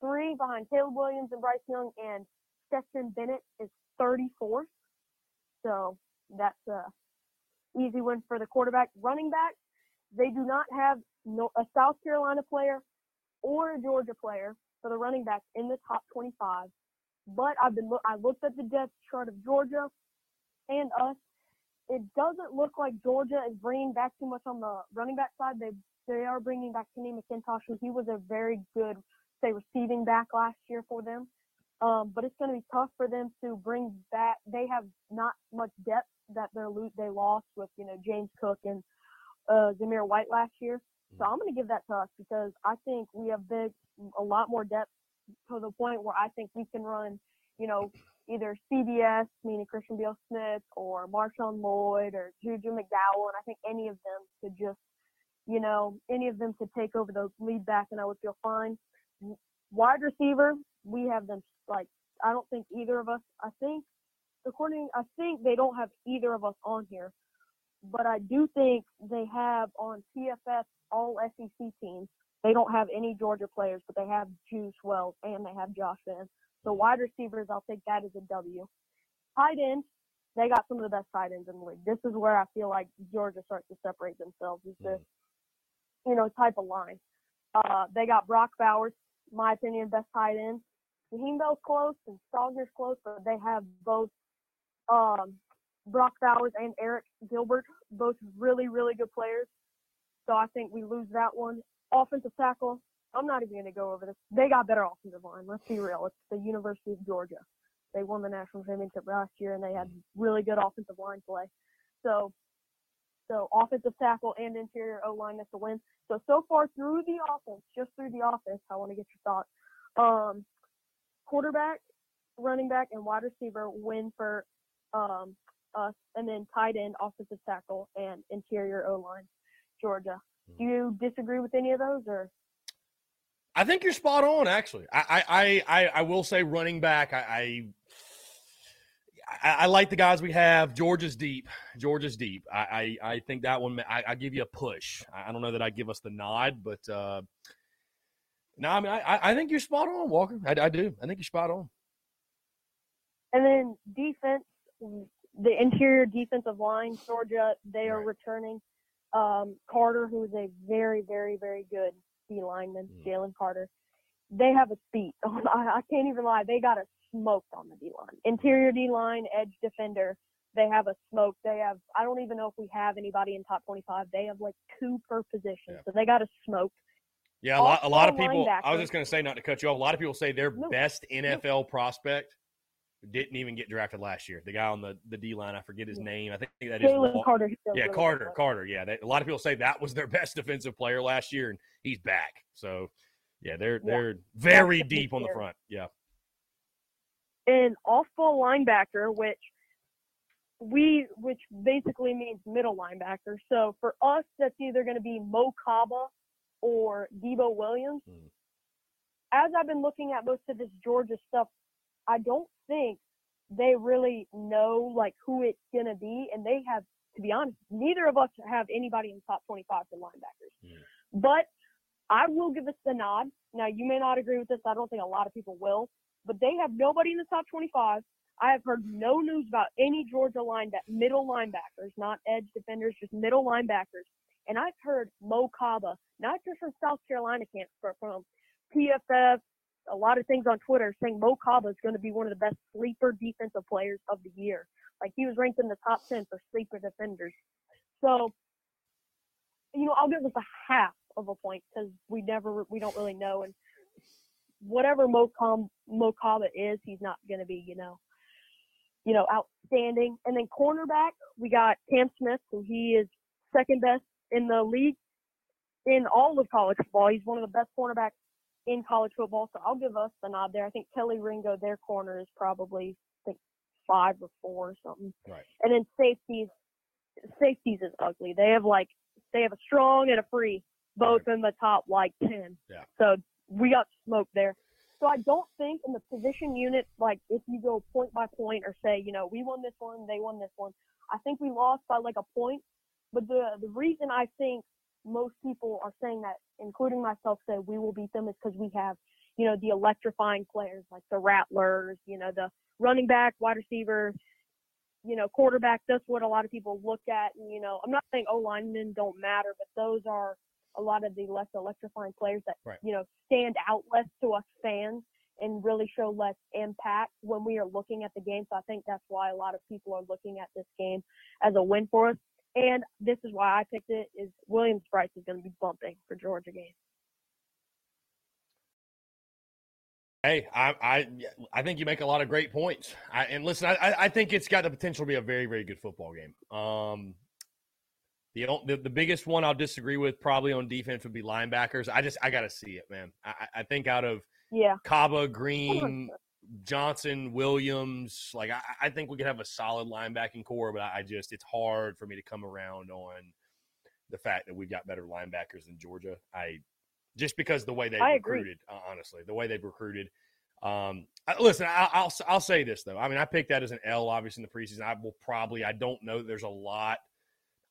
three behind Caleb Williams and Bryce Young, and Stetson Bennett is 34th. So that's a easy win for the quarterback. Running back, they do not have no, a South Carolina player or a Georgia player for the running backs in the top 25. But I've been I looked at the depth chart of Georgia and us. It doesn't look like Georgia is bringing back too much on the running back side. They they are bringing back Kenny McIntosh, who he was a very good, say, receiving back last year for them. Um, but it's going to be tough for them to bring back. They have not much depth that they're they lost with you know James Cook and uh, Zamir White last year. So I'm going to give that to us because I think we have big a lot more depth to the point where I think we can run you know either CBS meaning Christian Beal Smith or Marshawn Lloyd or Juju McDowell, and I think any of them could just you know any of them could take over the lead back, and I would feel fine. Wide receiver, we have them like I don't think either of us. I think according, I think they don't have either of us on here, but I do think they have on PFF all SEC teams. They don't have any Georgia players, but they have Juice Wells and they have Josh Vann. So wide receivers, I'll take that as a W. Tight end, they got some of the best tight ends in the league. This is where I feel like Georgia starts to separate themselves. Is this, you know, type of line. Uh, they got Brock Bowers, my opinion, best tight end. Jaheim Bell's close and Stogner's close, but they have both um, Brock Bowers and Arik Gilbert, both really, really good players. So I think we lose that one. Offensive tackle, I'm not even going to go over this. They got better offensive line. Let's be real. It's the University of Georgia. They won the national championship last year, and they had really good offensive line play. So, so offensive tackle and interior O line that's a win. So so far through the offense, just through the offense, I want to get your thoughts. Um, quarterback, running back, and wide receiver win for um, us, and then tight end, offensive tackle, and interior O line, Georgia. Do you disagree with any of those, or? I think you're spot on. Actually, I I I, I will say running back. I, I I like the guys we have. Georgia's deep. Georgia's deep. I I, I think that one. I, I give you a push. I don't know that I give us the nod, but uh, no, I mean I I think you're spot on, Walker. I, I do. I think you're spot on. And then defense, the interior defensive line, Georgia, they are Right. returning um, Carter, who is a very, very, very good D lineman, Mm. Jalen Carter. They have a speed. (laughs) I, I can't even lie. They got a smoked on the D line. Interior D line, edge defender. They have a smoke. They have. I don't even know if we have anybody in top 25. They have like two per position, Yeah. so they got a smoke. Yeah, a lot, a lot of people. I was just going to say, not to cut you off. A lot of people say their No. best NFL prospect didn't even get drafted last year. The guy on the the D line, I forget his name. I think that is Jalen Wal- Carter. Yeah, really Carter. well. Carter. Yeah, they, a lot of people say that was their (laughs) best defensive player last year, and he's back. So, yeah, they're Yeah. they're very That's deep on the front. Yeah, an off-ball linebacker, which we, which basically means middle linebacker. So for us, that's either going to be Mo Kaba or Debo Williams. Hmm. As I've been looking at most of this Georgia stuff, I don't think they really know like who it's going to be, and they have, to be honest, neither of us have anybody in the top 25 for linebackers. Hmm. But I will give us the nod. Now, you may not agree with this. I don't think a lot of people will but they have nobody in the top 25. I have heard no news about any Georgia line that middle linebackers, not edge defenders, just middle linebackers. And I've heard Mo Kaba, not just from South Carolina camp, but from PFF, a lot of things on Twitter saying Mo Kaba is going to be one of the best sleeper defensive players of the year. Like he was ranked in the top 10 for sleeper defenders. So, you know, I'll give us a half of a point because we never, we don't really know. And whatever Mocom Mokaba is, he's not going to be, you know, you know, outstanding. And then cornerback, we got Cam Smith, who he is second best in the league in all of college football. He's one of the best cornerbacks in college football, so I'll give us the nod there. I think Kelee Ringo, their corner, is probably I think five or four or something. Right. And then safeties, safeties is ugly. They have like they have a strong and a free, both in the top like ten. Yeah. So we got smoked there. So I don't think in the position unit, like if you go point by point or say, you know, we won this one, they won this one, I think we lost by like a point. But the the reason I think most people are saying that, including myself, say we will beat them is because we have, you know, the electrifying players like the Rattlers, you know, the running back, wide receiver, you know, quarterback. That's what a lot of people look at. And, you know, I'm not saying O linemen don't matter, but those are a lot of the less electrifying players that, Right. you know, stand out less to us fans and really show less impact when we are looking at the game. So I think that's why a lot of people are looking at this game as a win for us. And this is why I picked it is Williams Brice is going to be bumping for Georgia game. Hey, I, I I think you make a lot of great points. I, and listen, I, I think it's got the potential to be a very very good football game. Um, the, the the biggest one I'll disagree with probably on defense would be linebackers. I just I got to see it, man. I, I think out of yeah Kaba, Greene, Johnson, Williams, like I, I think we could have a solid linebacking core, but I, I just it's hard for me to come around on the fact that we've got better linebackers than Georgia. I just because the way they recruited, uh, honestly, the way they've recruited. Um, listen, I, I'll I'll say this though. I mean, I picked that as an L, obviously in the preseason. I will probably. I don't know. There's a lot.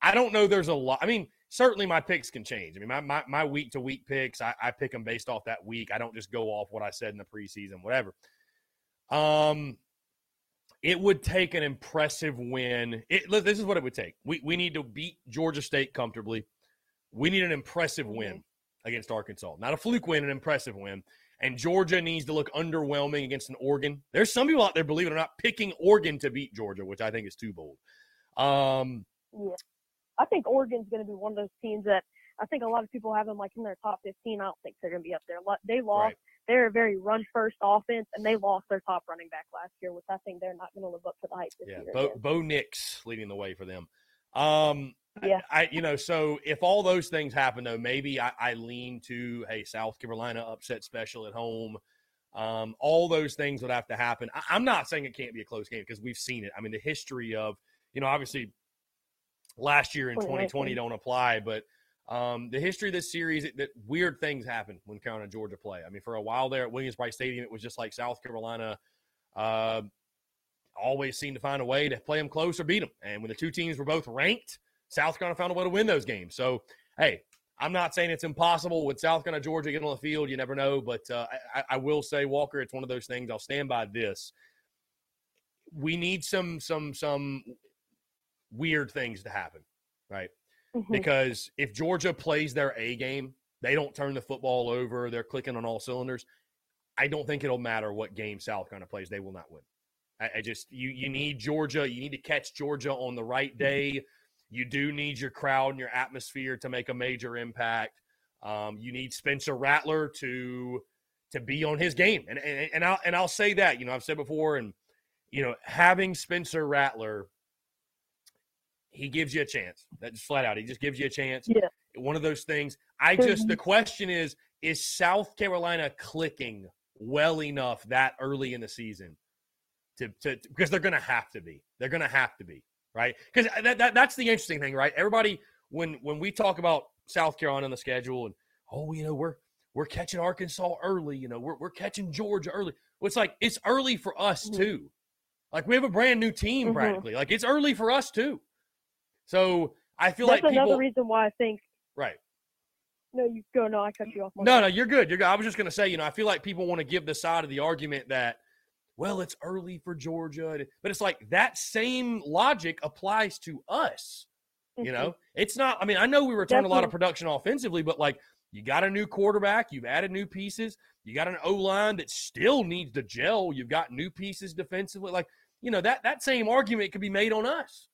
I don't know. There's a lot. I mean, certainly my picks can change. I mean, my my, my week to week picks, I, I pick them based off that week. I don't just go off what I said in the preseason, whatever. Um, it would take an impressive win. It, this is what it would take. We we need to beat Georgia State comfortably. We need an impressive win against Arkansas. Not a fluke win, an impressive win. And Georgia needs to look underwhelming against an Oregon. There's some people out there, believe it or not, picking Oregon to beat Georgia, which I think is too bold. Um, yeah. I think Oregon's going to be one of those teams that I think a lot of people have them like in their top 15. I don't think they're going to be up there. They lost. Right. They're a very run first offense, and they lost their top running back last year, which I think they're not going to live up to the hype this yeah, year. Bo, Bo Nix leading the way for them. Um, yeah. I, I, you know, so if all those things happen, though, maybe I, I lean to, hey, South Carolina upset special at home. Um, all those things would have to happen. I, am not saying it can't be a close game because we've seen it. I mean, the history of, you know, obviously last year in 2020 don't apply, but um, the history of this series, that weird things happen when Carolina and Georgia play. I mean, for a while there at Williams-Brice Stadium, it was just like South Carolina uh, always seemed to find a way to play them close or beat them. And when the two teams were both ranked – South Carolina found a way to win those games. So, hey, I'm not saying it's impossible with South Carolina, Georgia getting on the field. You never know. But uh, I, I, will say, Walker, it's one of those things. I'll stand by this. We need some some some weird things to happen, right? Mm-hmm. Because if Georgia plays their A game, they don't turn the football over. They're clicking on all cylinders. I don't think it'll matter what game South Carolina plays. They will not win. I, I just you you need Georgia. You need to catch Georgia on the right mm-hmm. day. You do need your crowd and your atmosphere to make a major impact. Um, you need Spencer Rattler to to be on his game, and and and I'll and I'll say that you know I've said before, and you know having Spencer Rattler, he gives you a chance. That's flat out. He just gives you a chance. Yeah. One of those things. I just the question is is South Carolina clicking well enough that early in the season to, to because they're going to have to be. They're going to have to be right? Because that, that that's the interesting thing, right? Everybody when when we talk about South Carolina on the schedule and oh, you know, we're we're catching Arkansas early, you know, we're we're catching Georgia early. Well, it's like it's early for us mm-hmm. too. Like we have a brand new team mm-hmm. practically. Like it's early for us too. So I feel that's like another reason why I think right. No, you go. No, I cut you off. No, no, you're good. You're good. I was just going to say, you know, I feel like people want to give the side of the argument that well, it's early for Georgia. But it's like that same logic applies to us. Mm-hmm. You know, it's not, I mean, I know we returned Definitely. a lot of production offensively, but like you got a new quarterback, you've added new pieces, you got an O line that still needs to gel, you've got new pieces defensively. Like, you know, that, that same argument could be made on us.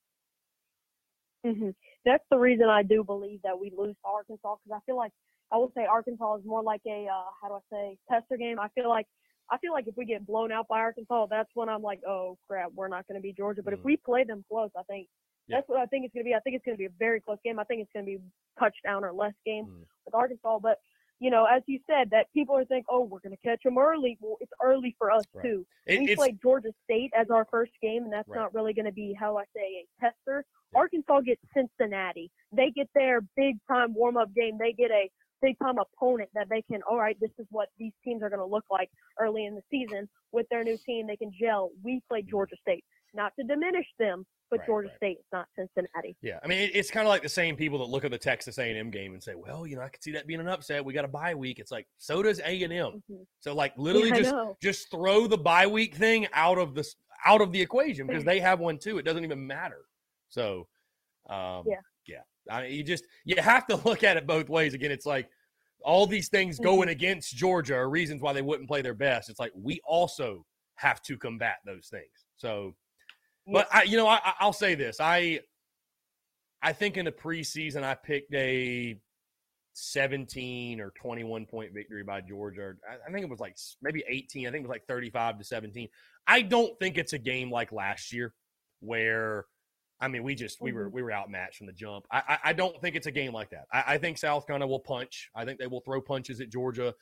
Mm-hmm. That's the reason I do believe that we lose to Arkansas because I feel like I would say Arkansas is more like a uh, how do I say tester game. I feel like I feel like if we get blown out by Arkansas, that's when I'm like, oh crap, we're not going to be Georgia. But mm. if we play them close, I think yeah. that's what I think it's going to be. I think it's going to be a very close game. I think it's going to be touchdown or less game mm. with Arkansas. But you know, as you said, that people are thinking, oh, we're going to catch them early. Well, it's early for us right. too. It, we played Georgia State as our first game, and that's right. not really going to be how I say a tester. Yeah. Arkansas gets Cincinnati. They get their big time warm up game. They get a big time opponent that they can, all right, this is what these teams are going to look like early in the season with their new team. They can gel. We play mm-hmm. Georgia State. Not to diminish them, but right, Georgia right. State is not Cincinnati. Yeah, I mean, it's kind of like the same people that look at the Texas A&M game and say, "Well, you know, I could see that being an upset. We got a bye week." It's like so does A&M. Mm-hmm. So like (laughs) literally yeah, just just throw the bye week thing out of the out of the equation because (laughs) they have one too. It doesn't even matter. So, um, yeah, yeah. I mean, you just you have to (laughs) look at it both ways. Again, it's like all these things mm-hmm. going against Georgia are reasons why they wouldn't play their best. It's like we also have to combat those things. So, but I, you know, I, I'll say this: I, I think in the preseason I picked a 17 or 21 point victory by Georgia. I, I think it was like maybe 18. I think it was like 35 to 17. I don't think it's a game like last year where I mean, we just we were Mhm. we were outmatched from the jump. I I, I don't think it's a game like that. I, I think South Carolina will punch. I think they will throw punches at Georgia.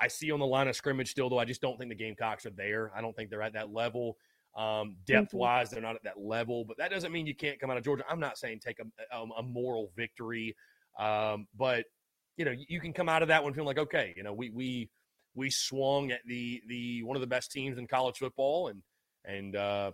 I see on the line of scrimmage still, though. I just don't think the Gamecocks are there. I don't think they're at that level. Um, depth wise, they're not at that level. But that doesn't mean you can't come out of Georgia. I'm not saying take a, a, a moral victory, um, but you know you, you can come out of that one feeling like okay, you know we we we swung at the the one of the best teams in college football and and uh,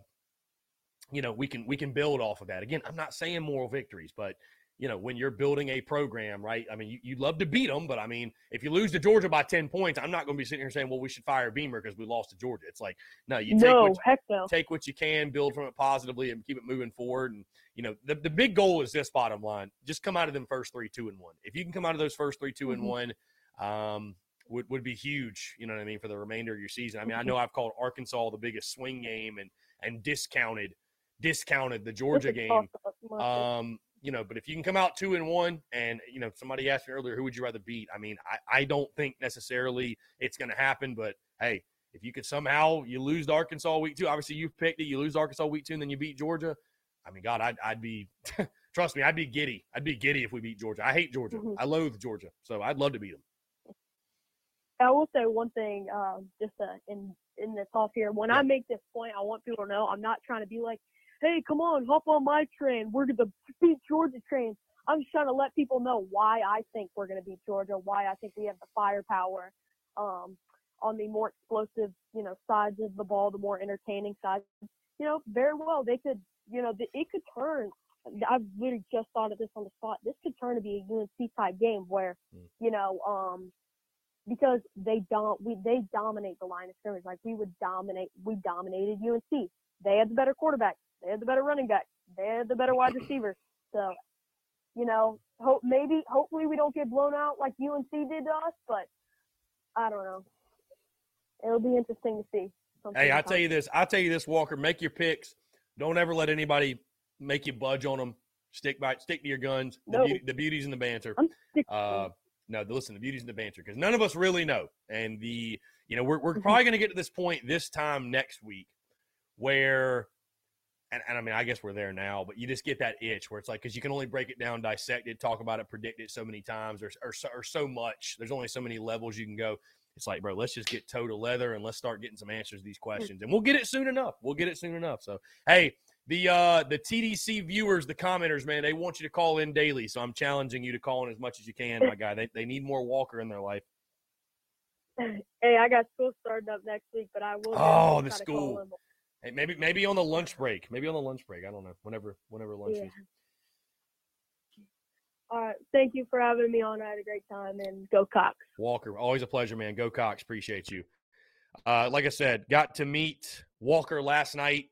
you know we can we can build off of that again i'm not saying moral victories but you know when you're building a program right i mean you, you'd love to beat them but i mean if you lose to georgia by 10 points i'm not going to be sitting here saying well we should fire beamer because we lost to georgia it's like no you take no, what, heck no. take what you can build from it positively and keep it moving forward and you know the, the big goal is this bottom line just come out of them first three two and one if you can come out of those first three two and Mhm. one um would, would be huge you know what i mean for the remainder of your season i mean i Mhm. know i've called arkansas the biggest swing game and and discounted discounted the Georgia game. Um, you know, but if you can come out two and one, and you know, somebody asked me earlier, who would you rather beat? I mean, I, I don't think necessarily it's going to happen, but hey, if you could somehow you lose to Arkansas week two, obviously you've picked it, you lose Arkansas week two, and then you beat Georgia. I mean, God, I'd, I'd be, (laughs) trust me, I'd be giddy. I'd be giddy if we beat Georgia. I hate Georgia. Mhm. I loathe Georgia, so I'd love to beat them. I will say one thing, um, just uh, in in this off here. When Yeah. I make this point, I want people to know I'm not trying to be like, "Hey, come on, hop on my train. We're the beat Georgia train." I'm just trying to let people know why I think we're going to beat Georgia, why I think we have the firepower um, on the more explosive, you know, sides of the ball, the more entertaining sides. You know, very well they could, you know, it could turn. I've literally just thought of this on the spot. This could turn to be a UNC type game where, Mm. you know, um, because they don't we they dominate the line of scrimmage like we would dominate we dominated UNC. They had the better quarterback, they had the better running back, they had the better wide receiver. So, you know, hope maybe hopefully we don't get blown out like UNC did to us, but I don't know. It'll be interesting to see. Hey, I tell you this. I tell you this, Walker. Make your picks. Don't ever let anybody make you budge on them. Stick by, stick to your guns. The, No. beauty, the beauties and the banter. Uh, no, the- listen, the beauties and the banter because none of us really know. And the, you know, we're, we're Mhm. probably going to get to this point this time next week where, and, and I mean, I guess we're there now, but you just get that itch where it's like, because you can only break it down, dissect it, talk about it, predict it so many times or, or, so, or so much. There's only so many levels you can go. It's like, bro, let's just get toe to leather and let's start getting some answers to these questions. And we'll get it soon enough. We'll get it soon enough. So, hey, the uh the TDC viewers, the commenters, man, they want you to call in daily. So I'm challenging you to call in as much as you can, my guy. They, they need more Walker in their life. (laughs) Hey, I got school starting up next week, but I will. Oh, the try to call school. Hey, maybe maybe on the lunch break. Maybe on the lunch break. I don't know. Whenever whenever lunch Yeah. is. All right. Thank you for having me on. I had a great time and go Cocks. Walker, always a pleasure, man. Go Cocks. Appreciate you. Uh, like I said, got to meet Walker last night.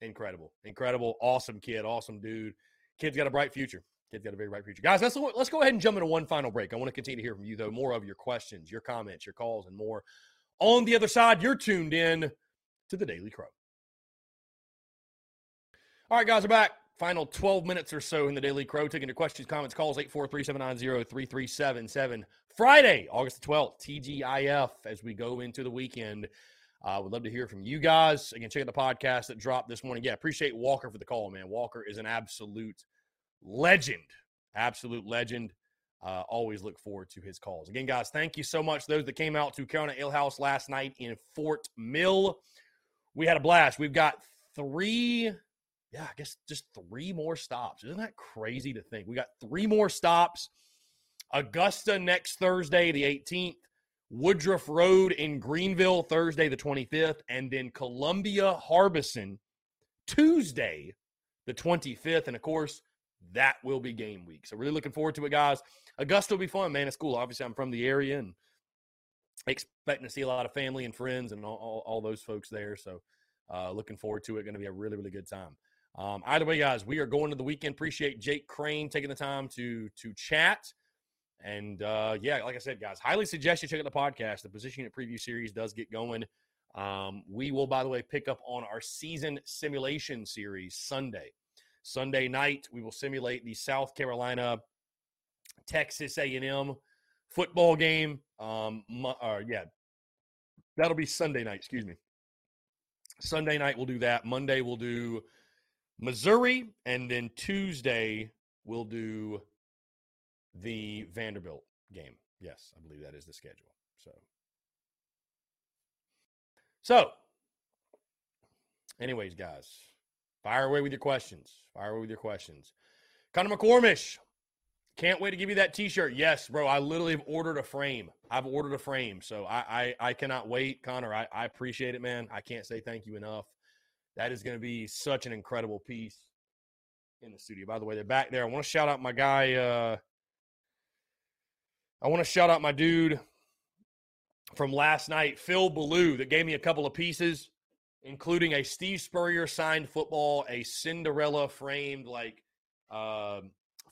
Incredible, incredible, awesome kid, awesome dude. Kid's got a bright future. Kid's got a very bright future. Guys, let's let's go ahead and jump into one final break. I want to continue to hear from you though, more of your questions, your comments, your calls, and more. On the other side, you're tuned in to the Daily Crow. All right, guys, we're back. Final 12 minutes or so in the Daily Crow. Taking your questions, comments, calls 843 790 3377. Friday, August the 12th, TGIF, as we go into the weekend. Uh, would love to hear from you guys. Again, check out the podcast that dropped this morning. Yeah, appreciate Walker for the call, man. Walker is an absolute legend. Absolute legend. Uh, always look forward to his calls. Again, guys, thank you so much. Those that came out to Carolina Ale House last night in Fort Mill. We had a blast. We've got three, yeah, I guess just three more stops. Isn't that crazy to think? We got three more stops. Augusta next Thursday, the 18th. Woodruff Road in Greenville, Thursday, the 25th. And then Columbia Harbison, Tuesday, the 25th. And of course, that will be game week. So, really looking forward to it, guys. Augusta will be fun, man. It's cool. Obviously, I'm from the area and expecting to see a lot of family and friends and all, all, all those folks there. So, uh, looking forward to it. Going to be a really, really good time. Um, either way, guys, we are going to the weekend. Appreciate Jake Crain taking the time to to chat. And uh, yeah, like I said, guys, highly suggest you check out the podcast. The position unit preview series does get going. Um, we will, by the way, pick up on our season simulation series Sunday. Sunday night, we will simulate the South Carolina Texas A&M football game. Um, or yeah, that'll be Sunday night. Excuse me. Sunday night we'll do that. Monday we'll do Missouri, and then Tuesday we'll do the Vanderbilt game. Yes, I believe that is the schedule. So, so, anyways, guys, fire away with your questions. Fire away with your questions. Connor McCormish, can't wait to give you that T-shirt. Yes, bro. I literally have ordered a frame. I've ordered a frame, so I I, I cannot wait, Connor. I, I appreciate it, man. I can't say thank you enough. That is going to be such an incredible piece in the studio. By the way, they're back there. I want to shout out my guy. Uh, I want to shout out my dude from last night, Phil Ballou, that gave me a couple of pieces, including a Steve Spurrier signed football, a Cinderella framed like uh,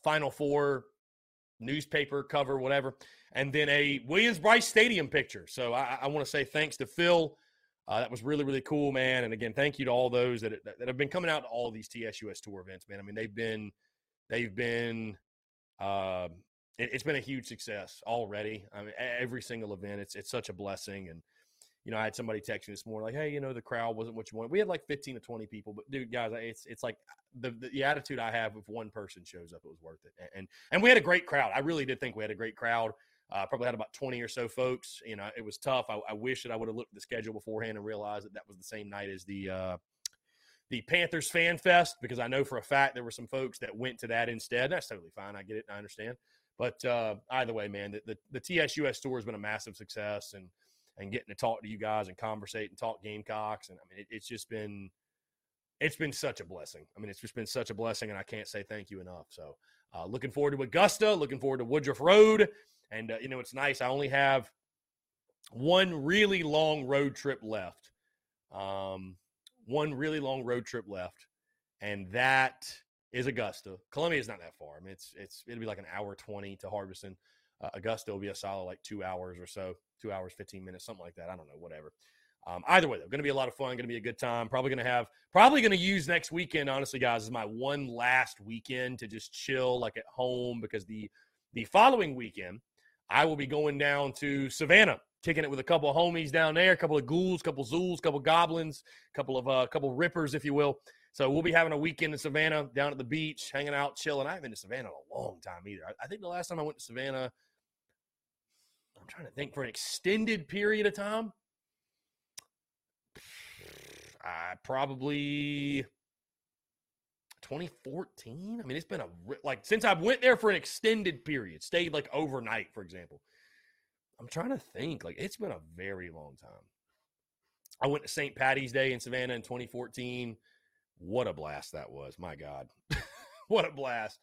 Final Four newspaper cover, whatever, and then a Williams Brice Stadium picture. So I, I want to say thanks to Phil. Uh, that was really, really cool, man. And again, thank you to all those that, that have been coming out to all these TSUS tour events, man. I mean, they've been, they've been, uh, it, has been a huge success already. I mean, every single event, it's it's such a blessing. And you know, I had somebody text me this morning like, "Hey, you know, the crowd wasn't what you wanted." We had like fifteen to twenty people, but dude, guys, it's it's like the, the, the attitude I have if one person shows up, it was worth it. And and we had a great crowd. I really did think we had a great crowd. Uh, probably had about 20 or so folks. You know, it was tough. I, I wish that I would have looked at the schedule beforehand and realized that that was the same night as the uh, the Panthers Fan Fest because I know for a fact there were some folks that went to that instead. That's totally fine. I get it. I understand. But uh, either way, man, the, the, the TSUS tour has been a massive success, and and getting to talk to you guys and conversate and talk Gamecocks, and I mean, it, it's just been it's been such a blessing. I mean, it's just been such a blessing, and I can't say thank you enough. So, uh, looking forward to Augusta, looking forward to Woodruff Road, and uh, you know, it's nice. I only have one really long road trip left. Um, one really long road trip left, and that is Augusta. Columbia is not that far. I mean, it's it's it'll be like an hour twenty to Harbison. Uh, Augusta will be a solid like two hours or so, two hours fifteen minutes, something like that. I don't know, whatever. Um, either way, though, going to be a lot of fun. Going to be a good time. Probably going to have, probably going to use next weekend. Honestly, guys, is my one last weekend to just chill, like at home, because the the following weekend I will be going down to Savannah, kicking it with a couple of homies down there, a couple of ghouls, couple of zools, couple of goblins, couple of uh, couple of rippers, if you will. So we'll be having a weekend in Savannah, down at the beach, hanging out, chilling. I haven't been to Savannah in a long time either. I, I think the last time I went to Savannah, I'm trying to think for an extended period of time. (sighs) I probably 2014. I mean, it's been a like since I went there for an extended period, stayed like overnight, for example. I'm trying to think. Like it's been a very long time. I went to St. Patty's Day in Savannah in 2014. What a blast that was. My God. (laughs) what a blast.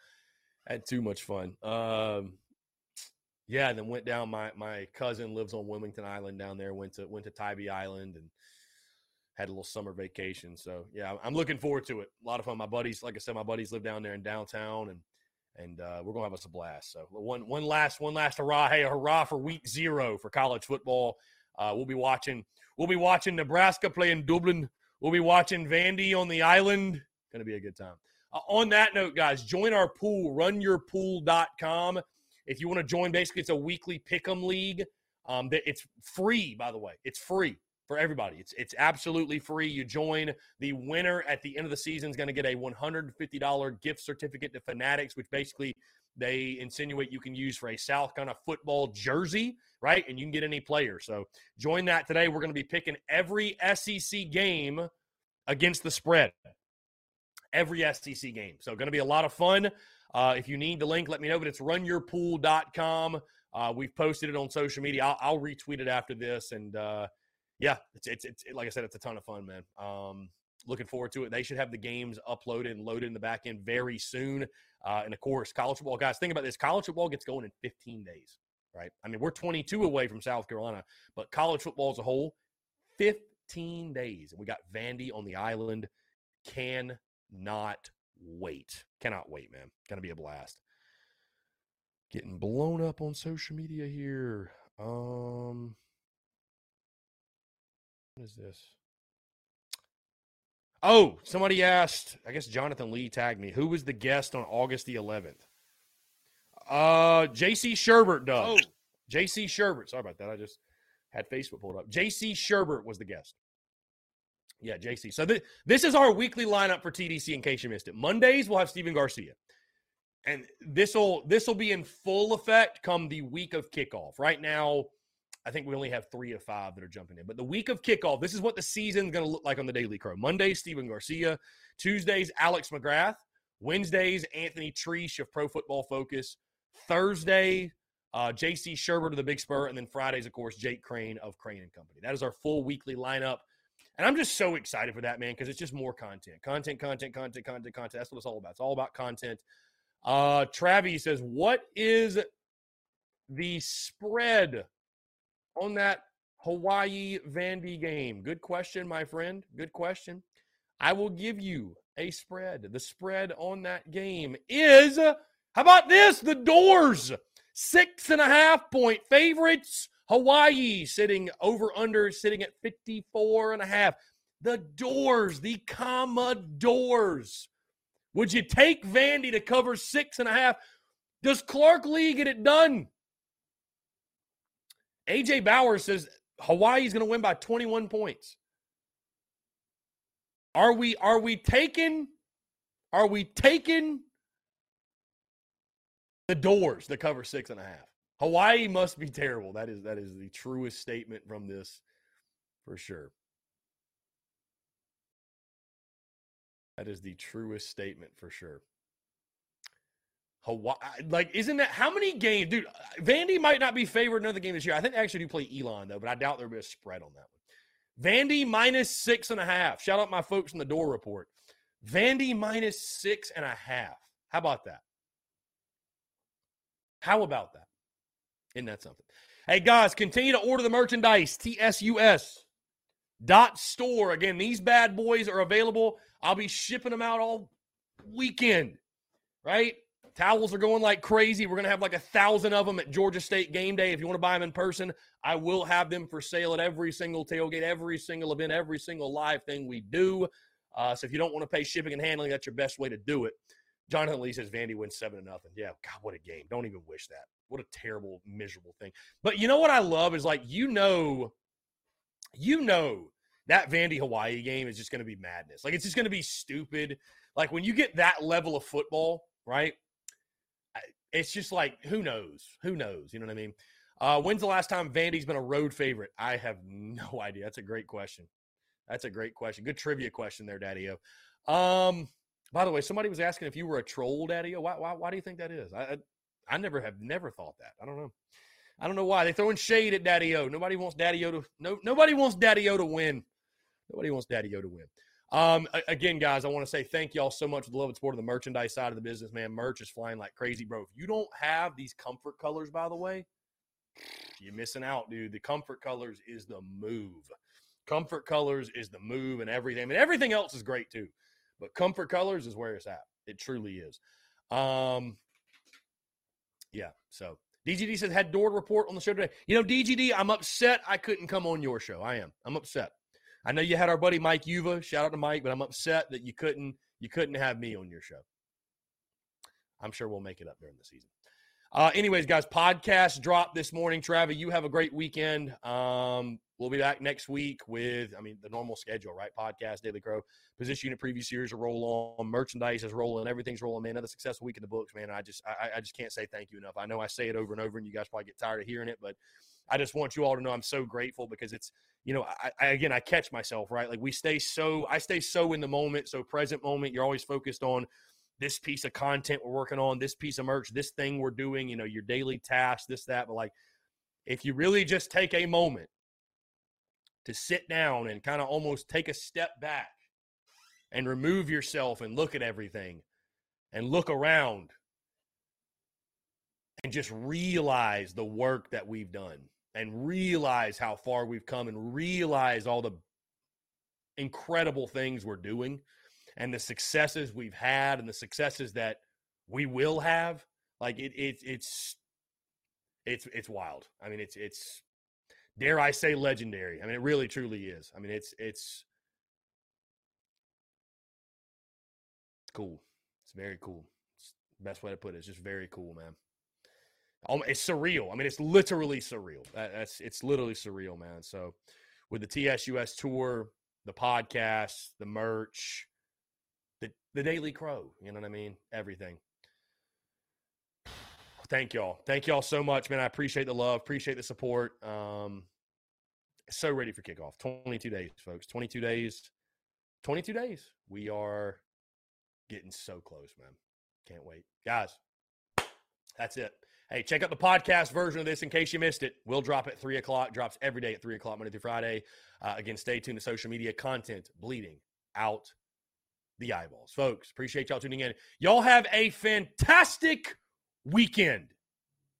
had too much fun. Um, yeah, and then went down. My my cousin lives on Wilmington Island down there. Went to went to Tybee Island and had a little summer vacation. So yeah, I'm looking forward to it. A lot of fun. My buddies, like I said, my buddies live down there in downtown, and and uh, we're gonna have us a blast. So one one last one last hurrah! Hey, hurrah for week zero for college football. Uh, we'll be watching. We'll be watching Nebraska playing Dublin We'll be watching Vandy on the island. To be a good time. Uh, on that note, guys, join our pool, runyourpool.com. If you want to join, basically, it's a weekly pick 'em league. Um, it's free, by the way. It's free for everybody. It's it's absolutely free. You join. The winner at the end of the season is going to get a $150 gift certificate to Fanatics, which basically they insinuate you can use for a South Carolina football jersey, right? And you can get any player. So join that today. We're going to be picking every SEC game against the spread. Every SEC game. So going to be a lot of fun. Uh, if you need the link, let me know. But it's runyourpool.com. Uh, we've posted it on social media. I'll, I'll retweet it after this. And uh, yeah, it's, it's, it's, like I said, it's a ton of fun, man. Um, looking forward to it. They should have the games uploaded and loaded in the back end very soon. Uh, and of course, college football guys, think about this: college football gets going in 15 days, right? I mean, we're 22 away from South Carolina, but college football as a whole, 15 days, and we got Vandy on the island. Can not wait. Cannot wait, man. Gonna be a blast. Getting blown up on social media here. Um, what is this? Oh, somebody asked, I guess Jonathan Lee tagged me, who was the guest on August the 11th? Uh, J.C. Shurburtt does. Oh, J.C. Shurburtt. Sorry about that. I just had Facebook pulled up. J.C. Shurburtt was the guest. Yeah, J.C. So th- this is our weekly lineup for TDC. In case you missed it, Mondays we'll have Stephen Garcia, and this will this will be in full effect come the week of kickoff. Right now, I think we only have three of five that are jumping in. But the week of kickoff, this is what the season's going to look like on the Daily Crow. Mondays, Stephen Garcia. Tuesdays, Alex McGrath. Wednesdays, Anthony Treash of Pro Football Focus. Thursday, uh, JC Shurburtt of the Big Spur. And then Fridays, of course, Jake Crain of Crain and Company. That is our full weekly lineup. And I'm just so excited for that, man, because it's just more content. Content, content, content, content, content. That's what it's all about. It's all about content. Uh, Travi says, What is the spread on that Hawaii Vandy game? Good question, my friend. Good question. I will give you a spread. The spread on that game is how about this? The doors. Six and a half point favorites. Hawaii sitting over under, sitting at 54 and a half. The doors, the Commodores. Would you take Vandy to cover six and a half? Does Clark Lea get it done? AJ Bauer says Hawaii's going to win by 21 points. Are we are we taking are we taking the doors to cover six and a half? Hawaii must be terrible. That is that is the truest statement from this for sure. That is the truest statement for sure. Hawaii, like, isn't that how many games, dude? Uh, Vandy might not be favored another game this year. I think they actually do play Elon though, but I doubt there'll be a spread on that one. Vandy minus six and a half. Shout out my folks in the door report. Vandy minus six and a half. How about that? How about that? Isn't that something? Hey guys, continue to order the merchandise. TSUS dot store. Again, these bad boys are available. I'll be shipping them out all weekend. Right? Towels are going like crazy. We're going to have like a thousand of them at Georgia State game day. If you want to buy them in person, I will have them for sale at every single tailgate, every single event, every single live thing we do. Uh, so if you don't want to pay shipping and handling, that's your best way to do it. Jonathan Lee says Vandy wins seven to nothing. Yeah, God, what a game! Don't even wish that. What a terrible, miserable thing. But you know what I love is like you know, you know that Vandy Hawaii game is just going to be madness. Like it's just going to be stupid. Like when you get that level of football, right? It's just like who knows? Who knows? You know what I mean? Uh, when's the last time Vandy's been a road favorite? I have no (laughs) idea. That's a great question. That's a great question. Good trivia question there, Daddy O. Um, by the way, somebody was asking if you were a troll, Daddy O. Why, why, why do you think that is? I, I, I never have never thought that. I don't know. I don't know why they're throwing shade at Daddy O. Nobody wants Daddy O to no. Nobody wants Daddy O to win. Nobody wants Daddy O to win. Um, again, guys, I want to say thank y'all so much for the love and support of the merchandise side of the business, man. Merch is flying like crazy, bro. If you don't have these comfort colors, by the way, you're missing out, dude. The comfort colors is the move. Comfort colors is the move and everything. I mean, everything else is great too, but comfort colors is where it's at. It truly is. Um, yeah. So DGD says had door report on the show today. You know, DGD, I'm upset I couldn't come on your show. I am. I'm upset. I know you had our buddy Mike Yuva. Shout out to Mike, but I'm upset that you couldn't you couldn't have me on your show. I'm sure we'll make it up during the season. Uh, anyways, guys, podcast drop this morning. Travis, you have a great weekend. Um, we'll be back next week with, I mean, the normal schedule, right? Podcast, Daily Crow, position unit preview series are roll on, merchandise is rolling, everything's rolling, man. Another successful week in the books, man. I just, I, I just can't say thank you enough. I know I say it over and over, and you guys probably get tired of hearing it, but I just want you all to know I'm so grateful because it's, you know, I, I again, I catch myself, right? Like we stay so, I stay so in the moment, so present moment. You're always focused on this piece of content we're working on, this piece of merch, this thing we're doing, you know, your daily tasks, this, that. But like, if you really just take a moment to sit down and kind of almost take a step back and remove yourself and look at everything and look around and just realize the work that we've done and realize how far we've come and realize all the incredible things we're doing and the successes we've had and the successes that we will have like it, it it's it's it's wild. I mean it's it's dare i say legendary. I mean it really truly is. I mean it's it's cool. It's very cool. It's best way to put it. It's just very cool man. It's surreal. I mean, it's literally surreal. That's it's literally surreal, man. So, with the TSUS tour, the podcast, the merch, the Daily Crow, you know what I mean? Everything. Thank y'all. Thank y'all so much, man. I appreciate the love, appreciate the support. Um, so ready for kickoff. 22 days, folks. 22 days. 22 days. We are getting so close, man. Can't wait. Guys, that's it. Hey, check out the podcast version of this in case you missed it. We'll drop at 3 o'clock. Drops every day at 3 o'clock, Monday through Friday. Uh, again, stay tuned to social media content bleeding out the eyeballs. Folks, appreciate y'all tuning in. Y'all have a fantastic weekend.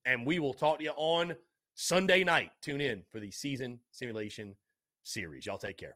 And we will talk to you on Sunday night. Tune in for the season simulation series. Y'all take care.